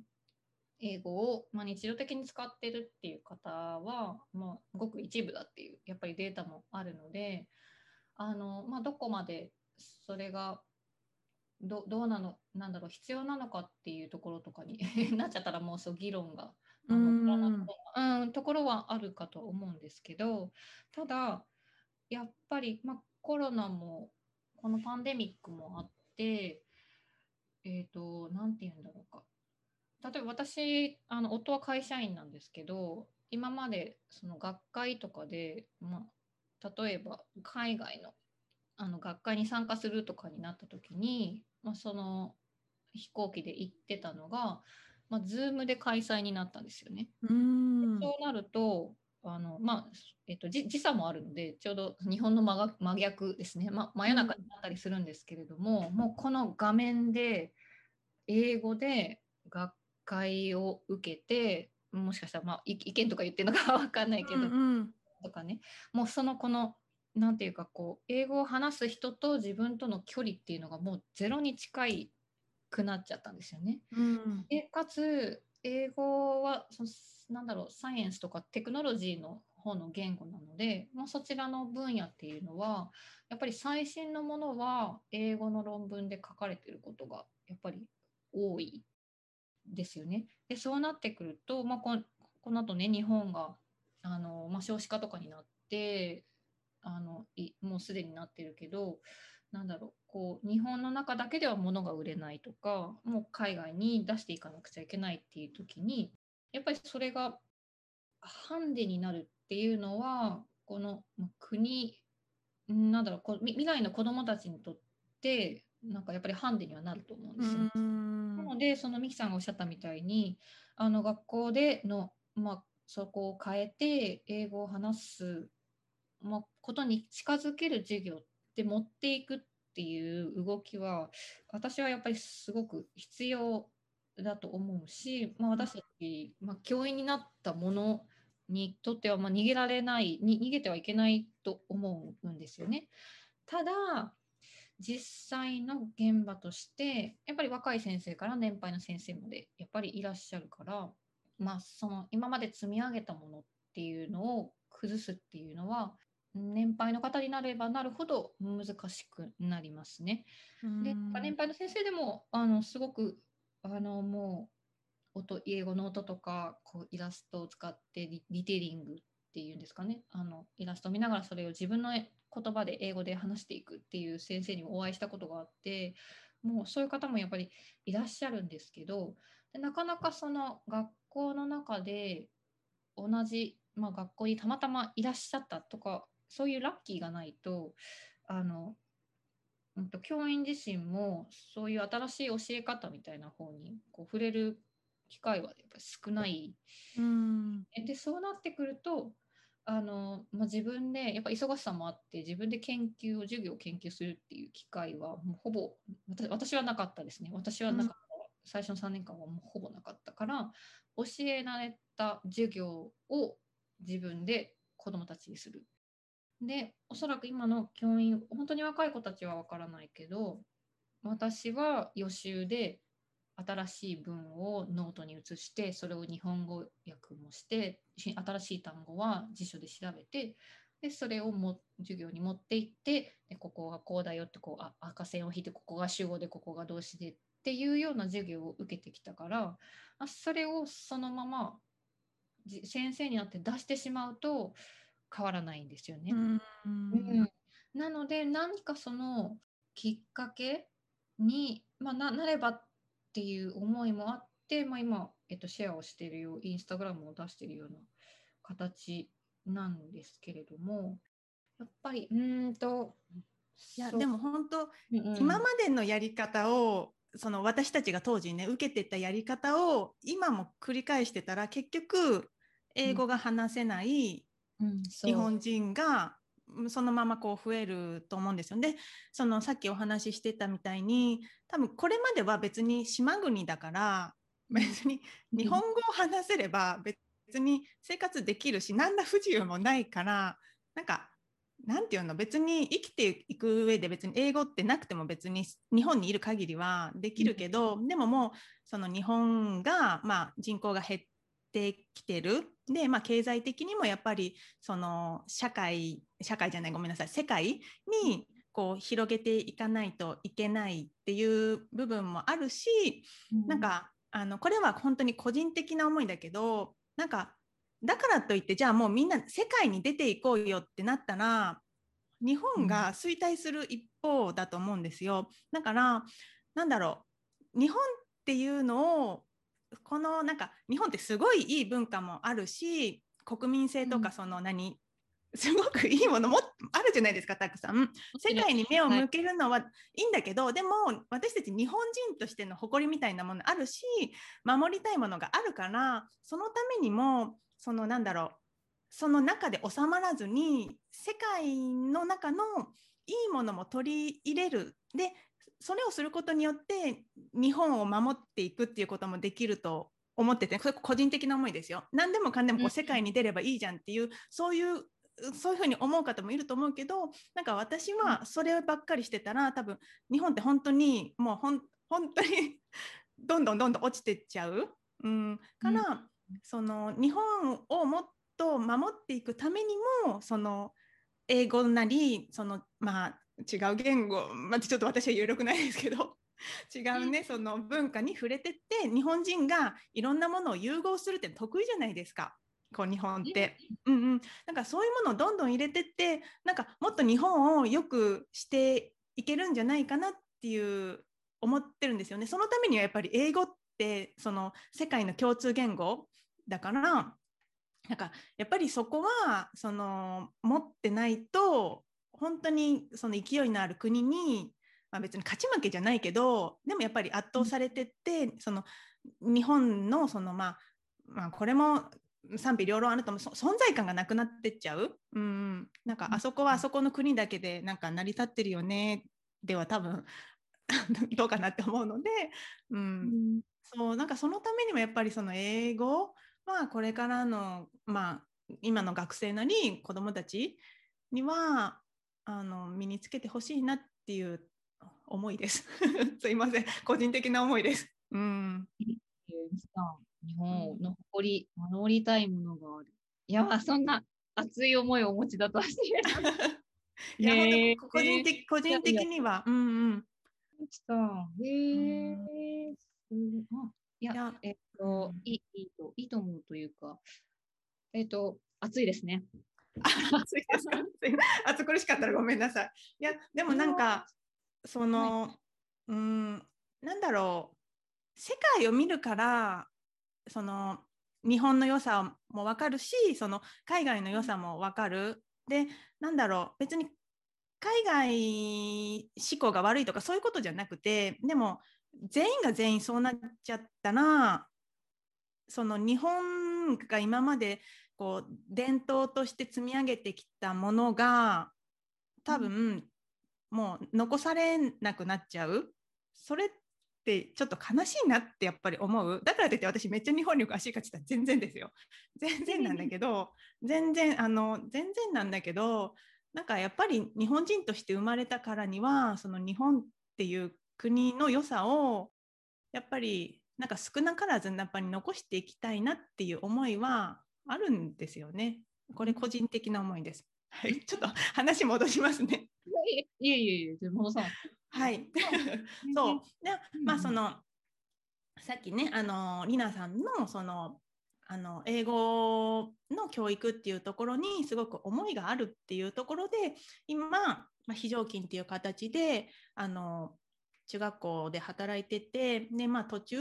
英語を、まあ、日常的に使ってるっていう方は、まあ、ごく一部だっていうやっぱりデータもあるのであの、まあ、どこまでそれがどどうなのなんだろう必要なのかっていうところとかに なっちゃったらもうそう議論があのうん。ところはあるかと思うんですけどただやっぱり、まあ、コロナもこのパンデミックもあってえっ、と何て言うんだろうか例えば私あの夫は会社員なんですけど今までその学会とかで、まあ、例えば海外のあの学会に参加するとかになった時に、まあ、その飛行機で行ってたのが、まあ、Zoom で開催になったんですよね。うんそうなるとあの、まあえっと、じ時差もあるのでちょうど日本の真が真逆ですね、ま、真夜中になったりするんですけれども、もうこの画面で英語で学会を受けてもしかしたら、まあ、い意見とか言ってるのか分かんないけど、うんうん。とかね。もうそのこのなんていうかこう英語を話す人と自分との距離っていうのがもうゼロに近いくなっちゃったんですよね。うん。でかつ英語はそのなんだろうサイエンスとかテクノロジーの方の言語なので、まあ、そちらの分野っていうのはやっぱり最新のものは英語の論文で書かれてることがやっぱり多いですよね。でそうなってくると、まあ、ここの後ね日本があの、まあ、少子化とかになってあのいもうすでになってるけどなんだろうこう日本の中だけでは物が売れないとかもう海外に出していかなくちゃいけないっていう時にやっぱりそれがハンデになるっていうのはこのまあ国なんだろうこう未来の子どもたちにとってなんかやっぱりハンデにはなると思うんですよね。うんなのでそのミキさんがおっしゃったみたいにあの学校での、まあ、そこを変えて英語を話す、まあ、ことに近づける授業って持っていくっていう動きは私はやっぱりすごく必要だと思うし、まあ、私たち、まあ、教員になったものにとっては、まあ、逃げられないに逃げてはいけないと思うんですよね。ただ実際の現場としてやっぱり若い先生から年配の先生までやっぱりいらっしゃるから、まあ、その今まで積み上げたものっていうのを崩すっていうのは年配の方になればなるほど難しくなりますね。で年配の先生でもあのすごくあのもう音英語の音とかこうイラストを使ってリリテイリングっていうんですかねあのイラストを見ながらそれを自分の言葉で英語で話していくっていう先生にもお会いしたことがあってもうそういう方もやっぱりいらっしゃるんですけどでなかなかその学校の中で同じ、まあ、学校にたまたまいらっしゃったとかそういうラッキーがないとあの、うんと、教員自身もそういう新しい教え方みたいな方にこう触れる機会はやっぱり少ない。うんでそうなってくるとあの、まあ、自分でやっぱ忙しさもあって自分で研究を授業を研究するっていう機会はもうほぼ私はなかったですね私はなかった、うん、最初の3年間はもうほぼなかったから教えられた授業を自分で子どもたちにする。でおそらく今の教員本当に若い子たちは分からないけど私は予習で新しい文をノートに移してそれを日本語訳もして新しい単語は辞書で調べてでそれをも授業に持っていってでここがこうだよってこうあ赤線を引いてここが主語でここが動詞でっていうような授業を受けてきたからあそれをそのまま先生になって出してしまうと変わらないんですよね。うんうん、なので何かそのきっかけに、まあ、ななればっっていう思いもあって、まあ、今、えっと、シェアをしているようインスタグラムを出しているような形なんですけれどもやっぱりうんといやでも本当、うんうん、今までのやり方をその私たちが当時ね受けてたやり方を今も繰り返してたら結局英語が話せない日本人がそのままこう増えると思うんですよね。そのさっきお話ししてたみたいに多分これまでは別に島国だから別に日本語を話せれば別に生活できるし何ら不自由もないからなんかなんていうの別に生きていく上で別に英語ってなくても別に日本にいる限りはできるけど、でももうその日本が、まあ、人口が減ってきてるで、まあ、経済的にもやっぱりその社会社会じゃないごめんなさい世界にこう広げていかないといけないっていう部分もあるし、うん、なんかあのこれは本当に個人的な思いだけどなんかだからといってじゃあもうみんな世界に出ていこうよってなったら日本が衰退する一方だと思うんですよ。だからなんだろう日本っていうのをこのなんか日本ってすごいいい文化もあるし国民性とかその何、うん、すごくいいものもあるじゃないですかたくさん。世界に目を向けるのはいいんだけど、はい、でも私たち日本人としての誇りみたいなものあるし守りたいものがあるからそのためにもそのなんだろうその中で収まらずに世界の中のいいものも取り入れる。でそれをすることによって日本を守っていくっていうこともできると思っててこれ個人的な思いですよ。何でもかんでもこう世界に出ればいいじゃんっていう、そういうそういうふうに思う方もいると思うけどなんか私はそればっかりしてたら多分日本って本当にもうほん本当に どんどんどんどん落ちてっちゃう、うん、から、うん、その日本をもっと守っていくためにもその英語なりそのまあ違う言語、まあ、ちょっと私は有力ないですけど。違うねその文化に触れてって日本人がいろんなものを融合するって得意じゃないですか。こう日本って、うん。うん、なんかそういうものをどんどん入れてってなんかもっと日本をよくしていけるんじゃないかなっていう思ってるんですよね。そのためにはやっぱり英語ってその世界の共通言語だからなんかやっぱりそこはその持ってないと本当にその勢いのある国に、まあ、別に勝ち負けじゃないけどでもやっぱり圧倒されてって、うん、その日本のそのまあまあこれも賛否両論あるとも存在感がなくなってっちゃう、うん、なんかあそこはあそこの国だけでなんか成り立ってるよね。では多分 どうかなって思うので、うん、うん、そうなんかそのためにもやっぱりその英語はこれからの、まあ、今の学生なり子どもたちにはあの身につけてほしいなっていう思いです。すいません、個人的な思いです。うん。日本の誇り、守りたいものがある。いや、そんな熱い思いをお持ちだとは知らない。いや、本当個人的個人的には。うんうん。へえ。いや、えっと、いいいいと、いいと思うというか、えっと、暑いですね。暑いですか暑苦しかったらごめんなさい。いやでもなんかそのうんなんだろう。世界を見るからその日本の良さも分かるしその海外の良さも分かる。でなんだろう。別に海外志向が悪いとかそういうことじゃなくてでも全員が全員そうなっちゃったらその日本が今までこう伝統として積み上げてきたものが多分もう残されなくなっちゃう。それってちょっと悲しいなってやっぱり思う。だからといって私めっちゃ日本に詳しいかった全然ですよ。全然なんだけど全然あの全然なんだけどなんかやっぱり日本人として生まれたからにはその日本っていう国の良さをやっぱりなんか少なからずやっぱり残していきたいなっていう思いはあるんですよね。これ個人的な思いです。はい、ちょっと話戻しますね。いえいえいえ、戻さはい。そう。で、まあその、さっきね、あのりなさんのそのあの英語の教育っていうところにすごく思いがあるっていうところで今、まあ、非常勤っていう形であの中学校で働いててで、まあ、途中、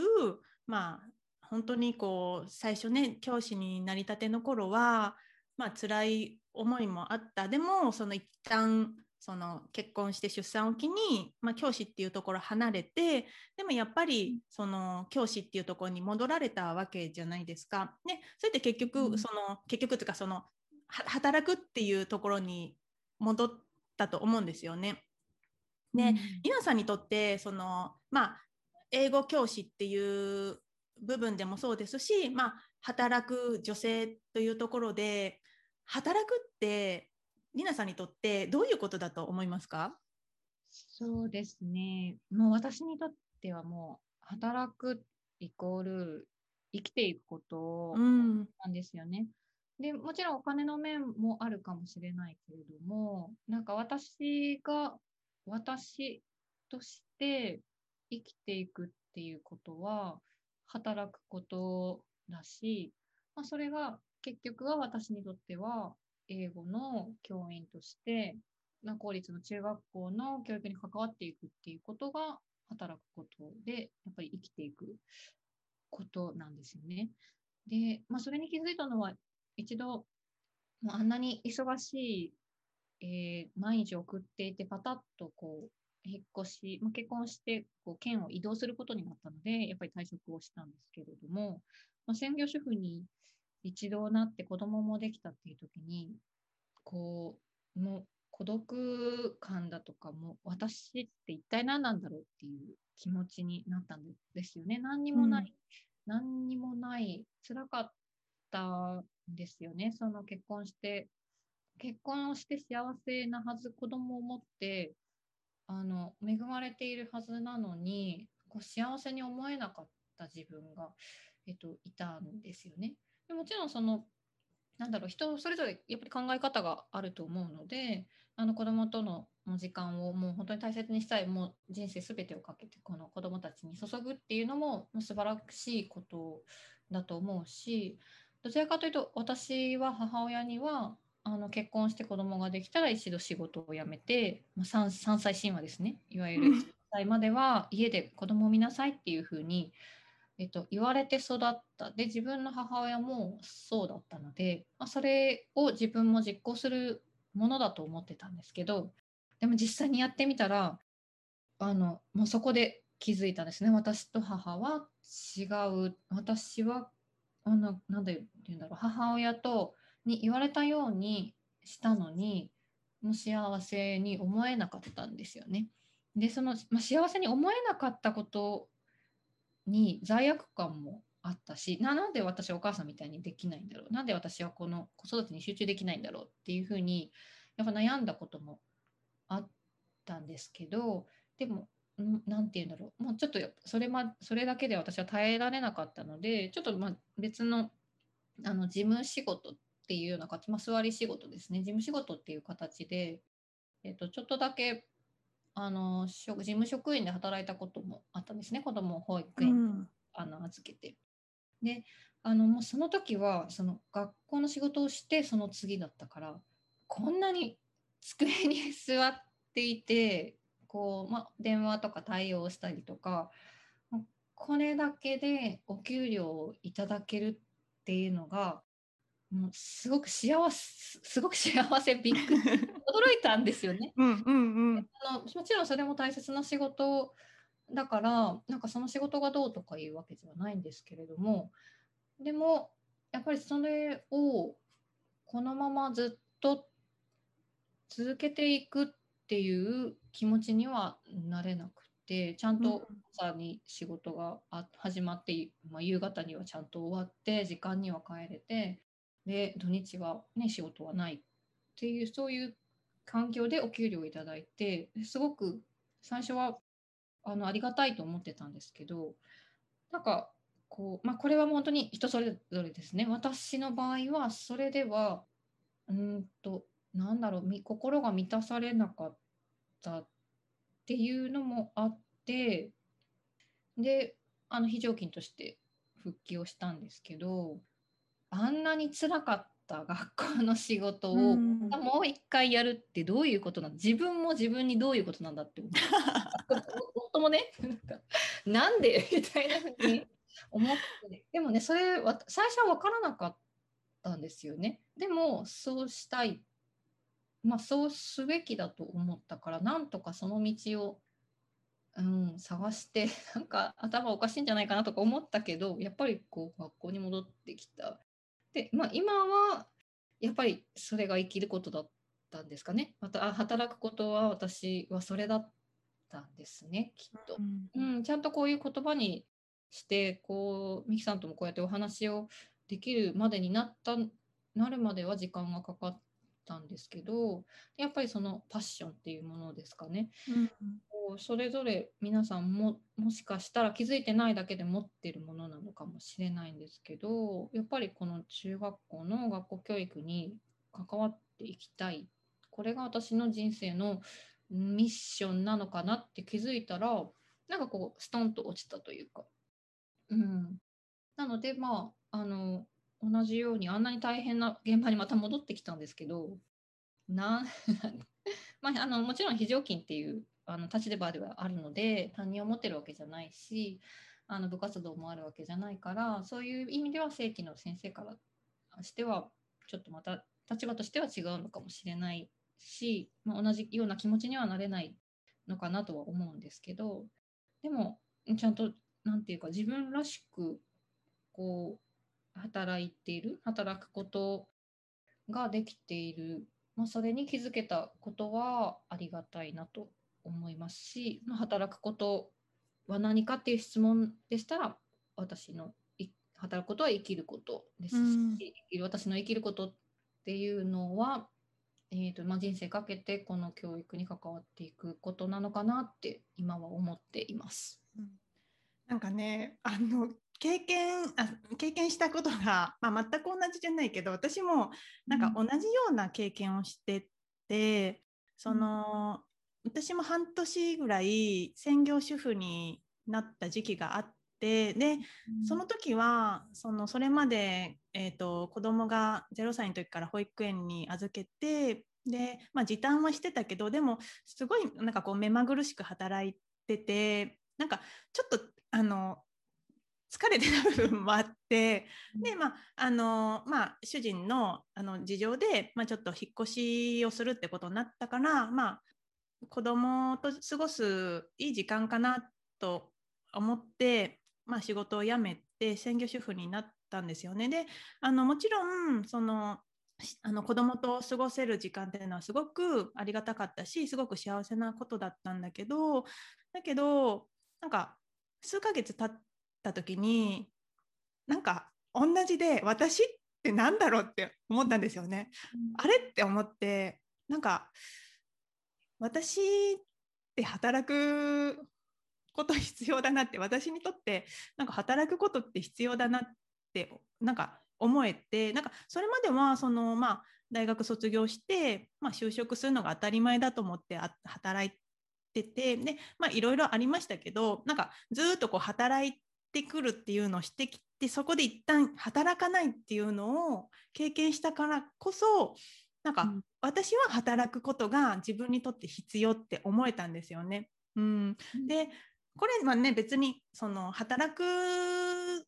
まあ、本当にこう最初ね教師になりたての頃は、まあ辛い思いもあったでもその一旦その結婚して出産を機に、まあ、教師っていうところ離れてでもやっぱりその教師っていうところに戻られたわけじゃないですか。ね、それで結局その、結局というかその働くっていうところに戻ったと思うんですよね。で、うん、稲さんにとってそのまあ英語教師っていう部分でもそうですし、まあ、働く女性というところで働くってりなさんにとってどういうことだと思いますか？そうですね。もう私にとってはもう働くイコール生きていくことなんですよね。うん、でもちろんお金の面もあるかもしれないけれどもなんか私が私として生きていくっていうことは働くことだし、まあ、それが結局は私にとっては英語の教員としてま、公立の中学校の教育に関わっていくっていうことが働くことで、やっぱり生きていくことなんですよね。で、まあ、それに気づいたのは、一度、もうあんなに忙しい、えー、毎日送っていて、パタッとこう、引っ越し、まあ、結婚してこう県を移動することになったので、やっぱり退職をしたんですけれども、まあ、専業主婦に一度なって子供もできたっていう時にこうもう孤独感だとかも私って一体何なんだろうっていう気持ちになったんですよね。何にもない、うん、何にもない辛かったんですよね。その結婚して結婚をして幸せなはず子供を持ってあの恵まれているはずなのにこう幸せに思えなかった自分が、えっと、いたんですよね。でもちろんそのなんだろう人それぞれやっぱり考え方があると思うのであの子どもとの時間をもう本当に大切にしたいもう人生全てをかけてこの子どもたちに注ぐっていうのも素晴らしいことだと思うしどちらかというと私は母親にはあの結婚して子供ができたら一度仕事を辞めて、まあ、3, 3歳神話ですね。いわゆる3歳までは家で子供を見なさいっていうふうにえっと、言われて育った。で自分の母親もそうだったので、まあ、それを自分も実行するものだと思ってたんですけどでも実際にやってみたらあのもうそこで気づいたんですね。私と母は違う。私はあのなんで言うんだろう。母親とに言われたようにしたのにもう幸せに思えなかったんですよね。でその、まあ、幸せに思えなかったことに罪悪感もあったしななんで私お母さんみたいにできないんだろう？なんで私はこの子育てに集中できないんだろうっていうふうにやっぱ悩んだこともあったんですけどでも何て言うんだろう？もうちょっとそれ,、ま、それだけで私は耐えられなかったのでちょっとま別のあの事務仕事っていうような形、まあ、座り仕事ですね。事務仕事っていう形で、えっと、ちょっとだけあの事務職員で働いたこともあったんですね。子供を保育園に、うん、あの預けて。であのもうその時はその学校の仕事をしてその次だったからこんなに机に 座っていてこう、ま、電話とか対応したりとかこれだけでお給料をいただけるっていうのがもうすごく幸せすごく幸せびっくり。驚いたんですよね。うんうんうん、あのもちろんそれも大切な仕事だからなんかその仕事がどうとかいうわけではないんですけれどもでもやっぱりそれをこのままずっと続けていくっていう気持ちにはなれなくてちゃんと朝に仕事が始まって、まあ、夕方にはちゃんと終わって時間には帰れてで土日は、ね、仕事はないっていうそういう環境でお給料をいただいてすごく最初はあのありがたいと思ってたんですけどなんかこう、まあ、これは本当に人それぞれですね。私の場合はそれではうんとなんだろう心が満たされなかったっていうのもあってであの非常勤として復帰をしたんですけどあんなに辛かった学校の仕事を、うん、もう一回やるってどういうことなん自分も自分にどういうことなんだって思 夫もねなんで？みたいなふうに思って。でもねそれは最初は分からなかったんですよね。でもそうしたい。まあそうすべきだと思ったからなんとかその道をうん、探してなんか頭おかしいんじゃないかなとか思ったけどやっぱりこう学校に戻ってきたで、まあ、今はやっぱりそれが生きることだったんですかね。また働くことは私はそれだったんですね、きっと。うん、うん、ちゃんとこういう言葉にして、こう、ミキさんともこうやってお話をできるまでになった、なるまでは時間がかかったんですけど、やっぱりそのパッションっていうものですかね。うそれぞれ皆さんももしかしたら気づいてないだけで持ってるものなのかもしれないんですけどやっぱりこの中学校の学校教育に関わっていきたい。これが私の人生のミッションなのかなって気づいたらなんかこうストンと落ちたというか、うん、なのでまああの同じようにあんなに大変な現場にまた戻ってきたんですけどなまあ、あのもちろん非常勤っていうあの立場ではあるので担任を持ってるわけじゃないしあの部活動もあるわけじゃないからそういう意味では正規の先生からしてはちょっとまた立場としては違うのかもしれないし、まあ、同じような気持ちにはなれないのかなとは思うんですけどでもちゃんと何て言うか自分らしくこう働いている働くことができている、まあ、それに気づけたことはありがたいなと思いますし、まあ、働くことは何かっていう質問でしたら私の働くことは生きることですし、うん、私の生きることっていうのは、えーとまあ、人生かけてこの教育に関わっていくことなのかなって今は思っています。うん、なんかねあの経験あ経験したことが、まあ、全く同じじゃないけど私もなんか同じような経験をしてて、うん、その私も半年ぐらい専業主婦になった時期があってで、うん、その時はそのそれまで、えーと、子供が0歳の時から保育園に預けてで、まあ、時短はしてたけどでもすごいなんかこう目まぐるしく働いててなんかちょっとあの疲れてた部分もあって、でまああのまあ、主人のあの事情で、まあ、ちょっと引っ越しをするってことになったから、まあ、子供と過ごすいい時間かなと思って、まあ、仕事を辞めて専業主婦になったんですよね。であのもちろんそのあの子供と過ごせる時間っていうのはすごくありがたかったしすごく幸せなことだったんだけどだけどなんか数ヶ月経った時になんか同じで私って何だろうって思ったんですよね。うん、あれって思ってなんか私って働くこと必要だなって私にとってなんか働くことって必要だなってなんか思えてなんかそれまではその、まあ、大学卒業して、まあ、就職するのが当たり前だと思って働いててで、まあ、いろいろありましたけどなんかずっとこう働いてくるっていうのをしてきてそこで一旦働かないっていうのを経験したからこそなんか、私は働くことが自分にとって必要って思えたんですよね。うん、でこれはね別にその働く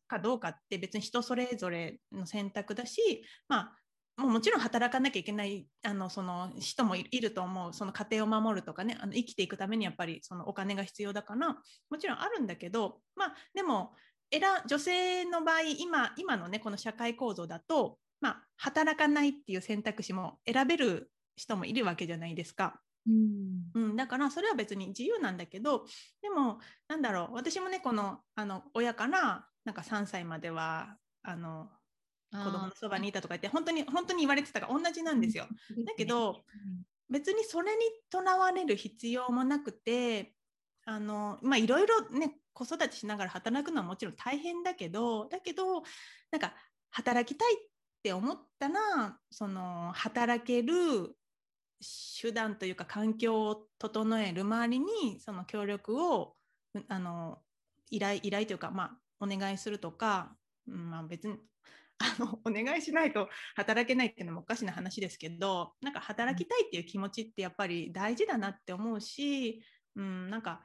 かどうかって別に人それぞれの選択だしまあもうもちろん働かなきゃいけないあのその人もいると思う。その家庭を守るとかねあの生きていくためにやっぱりそのお金が必要だからもちろんあるんだけどまあでも女性の場合今今のねこの社会構造だと、まあ、働かないっていう選択肢も選べる人もいるわけじゃないですか。うん、うん、だからそれは別に自由なんだけどでもなんだろう私もねこのあの親からなんか3歳まではあの子供のそばにいたとか言って本当に本当に言われてたが同じなんですよ。だけど別にそれにとらわれる必要もなくてあのまあいろいろね子育てしながら働くのはもちろん大変だけどだけどなんか働きたいっって思ったらその働ける手段というか環境を整える周りにその協力をあの依頼依頼というか、まあ、お願いするとか、まあ、別に あのお願いしないと働けないっていうのもおかしな話ですけどなんか働きたいっていう気持ちってやっぱり大事だなって思うし、うん、なんか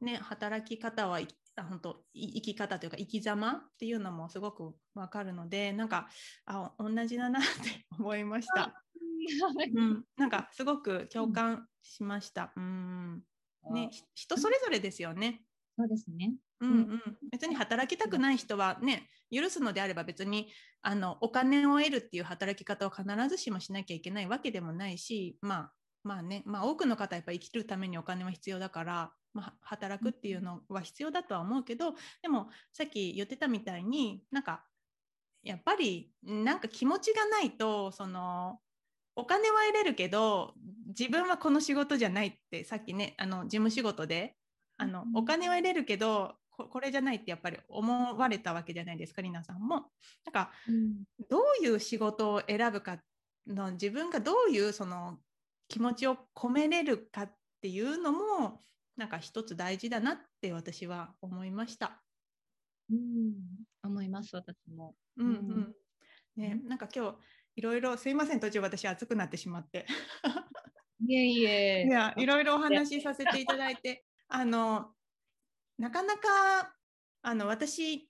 ね働き方は本当生き方というか生き様っていうのもすごくわかるのでなんかあ同じだなって 思いました。うん、なんかすごく共感しました。うん、ね、人それぞれですよね。そうですね。うんうん、別に働きたくない人はね許すのであれば別にあのお金を得るっていう働き方を必ずしもしなきゃいけないわけでもないしまあまあね、まあ、多くの方はやっぱ生きるためにお金は必要だから、まあ、働くっていうのは必要だとは思うけどでもさっき言ってたみたいになんかやっぱりなんか気持ちがないとそのお金は得れるけど自分はこの仕事じゃないってさっきねあの事務仕事であのお金は得れるけどこれじゃないってやっぱり思われたわけじゃないですかりなさんも。なんか、うん、どういう仕事を選ぶかの自分がどういうその気持ちを込めれるかっていうのもなんか一つ大事だなって私は思いました。うん、思います私も。うんうん。ね、なんか今日いろいろすいません途中私熱くなってしまって。いえいえ。いやいろいろお話しさせていただいてあのなかなかあの私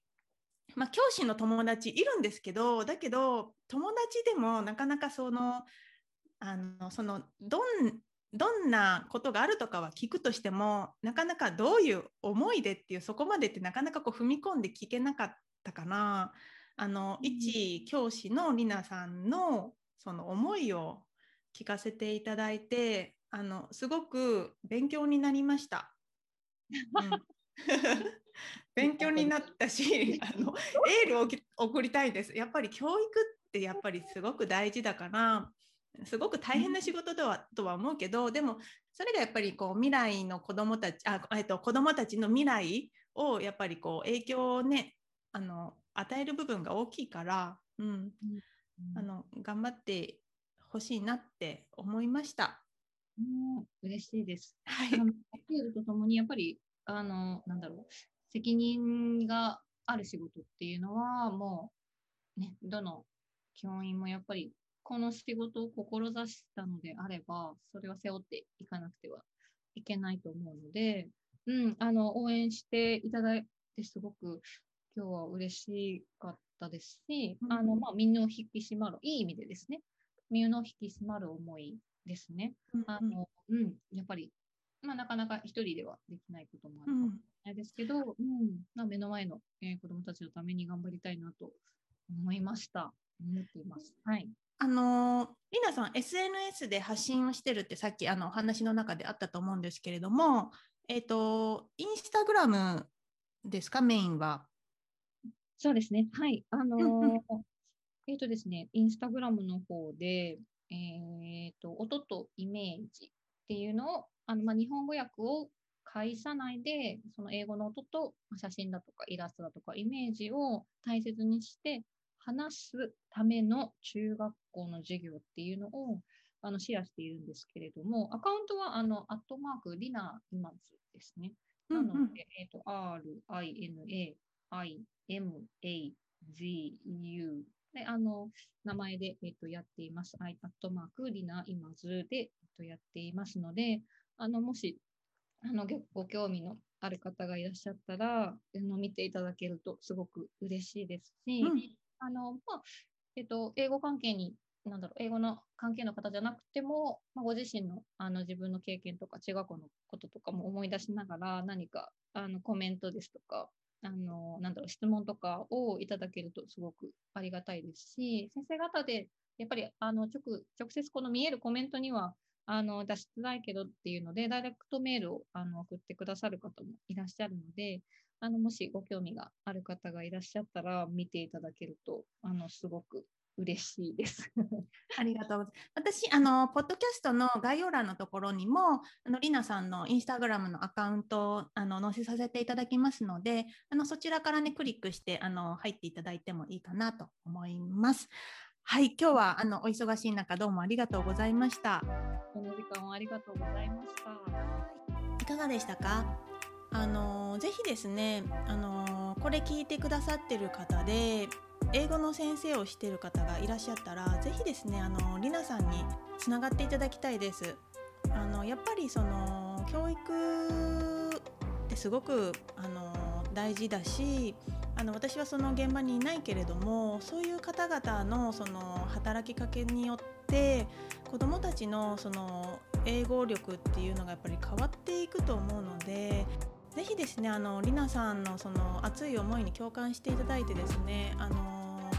まあ、教師の友達いるんですけどだけど友達でもなかなかそのあのそのどんどんなことがあるとかは聞くとしてもなかなかどういう思いでっていうそこまでってなかなかこう踏み込んで聞けなかったかな。あの、うん、一教師のりなさんのその思いを聞かせていただいてあのすごく勉強になりました。うん、勉強になったし あのエールを送りたいです。やっぱり教育ってやっぱりすごく大事だからすごく大変な仕事とは,、とは思うけどでもそれがやっぱりこう未来の子どもたちあ、えっと、子どもたちの未来をやっぱりこう影響をねあの与える部分が大きいから、うん、うん、あの頑張ってほしいなって思いました。うん、嬉しいです。はい。とともにやっぱりあのなんだろう責任がある仕事っていうのはもうねどの教員もやっぱりこの仕事を志したのであれば、それは背負っていかなくてはいけないと思うので、うん、あの、応援していただいてすごく今日は嬉しかったですし、うん、あの、まあ、身の引き締まる、いい意味でですね、身の引き締まる思いですね。うん、あの、うん、やっぱり、まあ、なかなか一人ではできないこともあるかもしれないですけど、うん、まあ、目の前の、えー、子供たちのために頑張りたいなと思いました。思っています。はい。あのりなさん SNS で発信をしてるってさっきあのお話の中であったと思うんですけれども、えっ、ー、とインスタグラムですか？メインは。そうですね。はい。あのー、えっ、とですね、インスタグラムの方で、えっ、ー、と音とイメージっていうのをあのまあ日本語訳を返さないで、その英語の音と写真だとかイラストだとかイメージを大切にして話すための中学校の授業っていうのをあのシェアしているんですけれども、アカウントはあのアットマークリナイマズですね。なので、うんうん、えっ、ー、と、R, I, N, A, I, M, A, Z, U, で、あの、名前で、えっと、やっています。アットマーク、リナイマズで、えっと、やっていますので、あの、もし、あの、ご興味のある方がいらっしゃったら、あの、見ていただけるとすごく嬉しいですし、うんあの、まあ、えっと、英語関係に、なんだろう、英語の関係の方じゃなくても、まあ、ご自身のあの自分の経験とか中学校のこととかも思い出しながら、何かあのコメントですとか、あの、なんだろう、質問とかをいただけるとすごくありがたいですし、先生方で、やっぱり、あの、直、直接この見えるコメントには、あの、出しづらいけどっていうので、ダイレクトメールを、あの、送ってくださる方もいらっしゃるので、あの、もしご興味がある方がいらっしゃったら、見ていただけると、あの、すごく嬉しいです。ありがとうございます。私、あの、ポッドキャストの概要欄のところにも、あの、りなさんのインスタグラムのアカウントを、あの、載せさせていただきますので、あの、そちらからね、クリックして、あの、入っていただいてもいいかなと思います。はい、今日は、あの、お忙しい中、どうもありがとうございました。この時間をありがとうございました。いかがでしたか？あのぜひですねあのこれ聞いてくださってる方で英語の先生をしている方がいらっしゃったらぜひですねあのりなさんにつながっていただきたいです。あのやっぱりその教育ってすごくあの大事だしあの私はその現場にいないけれどもそういう方々のその働きかけによって子どもたちのその英語力っていうのがやっぱり変わっていくと思うのでぜひですねあのりなさんのその熱い思いに共感していただいてですねあの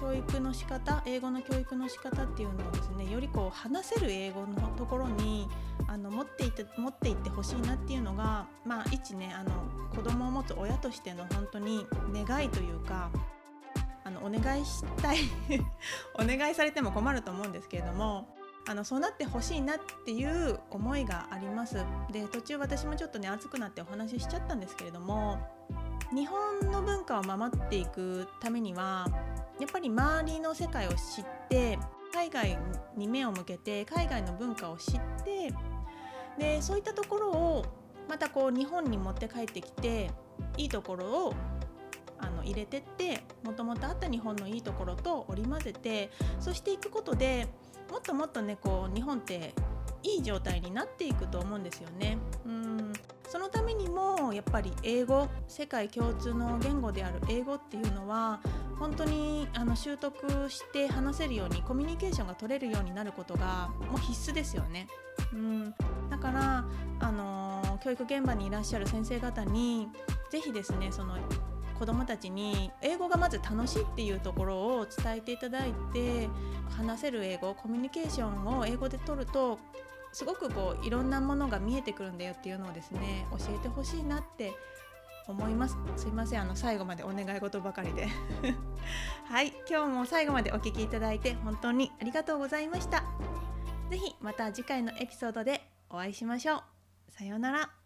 教育の仕方英語の教育の仕方っていうのをですねよりこう話せる英語のところにあの持っていって持っていってほしいなっていうのがまあ一ねあの子供を持つ親としての本当に願いというかあのお願いしたい お願いされても困ると思うんですけれどもあのそうなってほしいなっていう思いがあります。で途中私もちょっとね熱くなってお話ししちゃったんですけれども日本の文化を守っていくためにはやっぱり周りの世界を知って海外に目を向けて海外の文化を知ってでそういったところをまたこう日本に持って帰ってきていいところをあの入れてってもともとあった日本のいいところと織り交ぜてそしていくことでもっともっとねこう日本っていい状態になっていくと思うんですよね。うんそのためにもやっぱり英語世界共通の言語である英語っていうのは本当にあの習得して話せるようにコミュニケーションが取れるようになることがもう必須ですよね。うん、だからあの教育現場にいらっしゃる先生方にぜひですねその子どもたちに英語がまず楽しいっていうところを伝えていただいて話せる英語コミュニケーションを英語で取るとすごくこういろんなものが見えてくるんだよっていうのをですね教えてほしいなって思います。すいませんあの最後までお願い事ばかりで。はい今日も最後までお聞きいただいて本当にありがとうございました。是非また次回のエピソードでお会いしましょう。さようなら。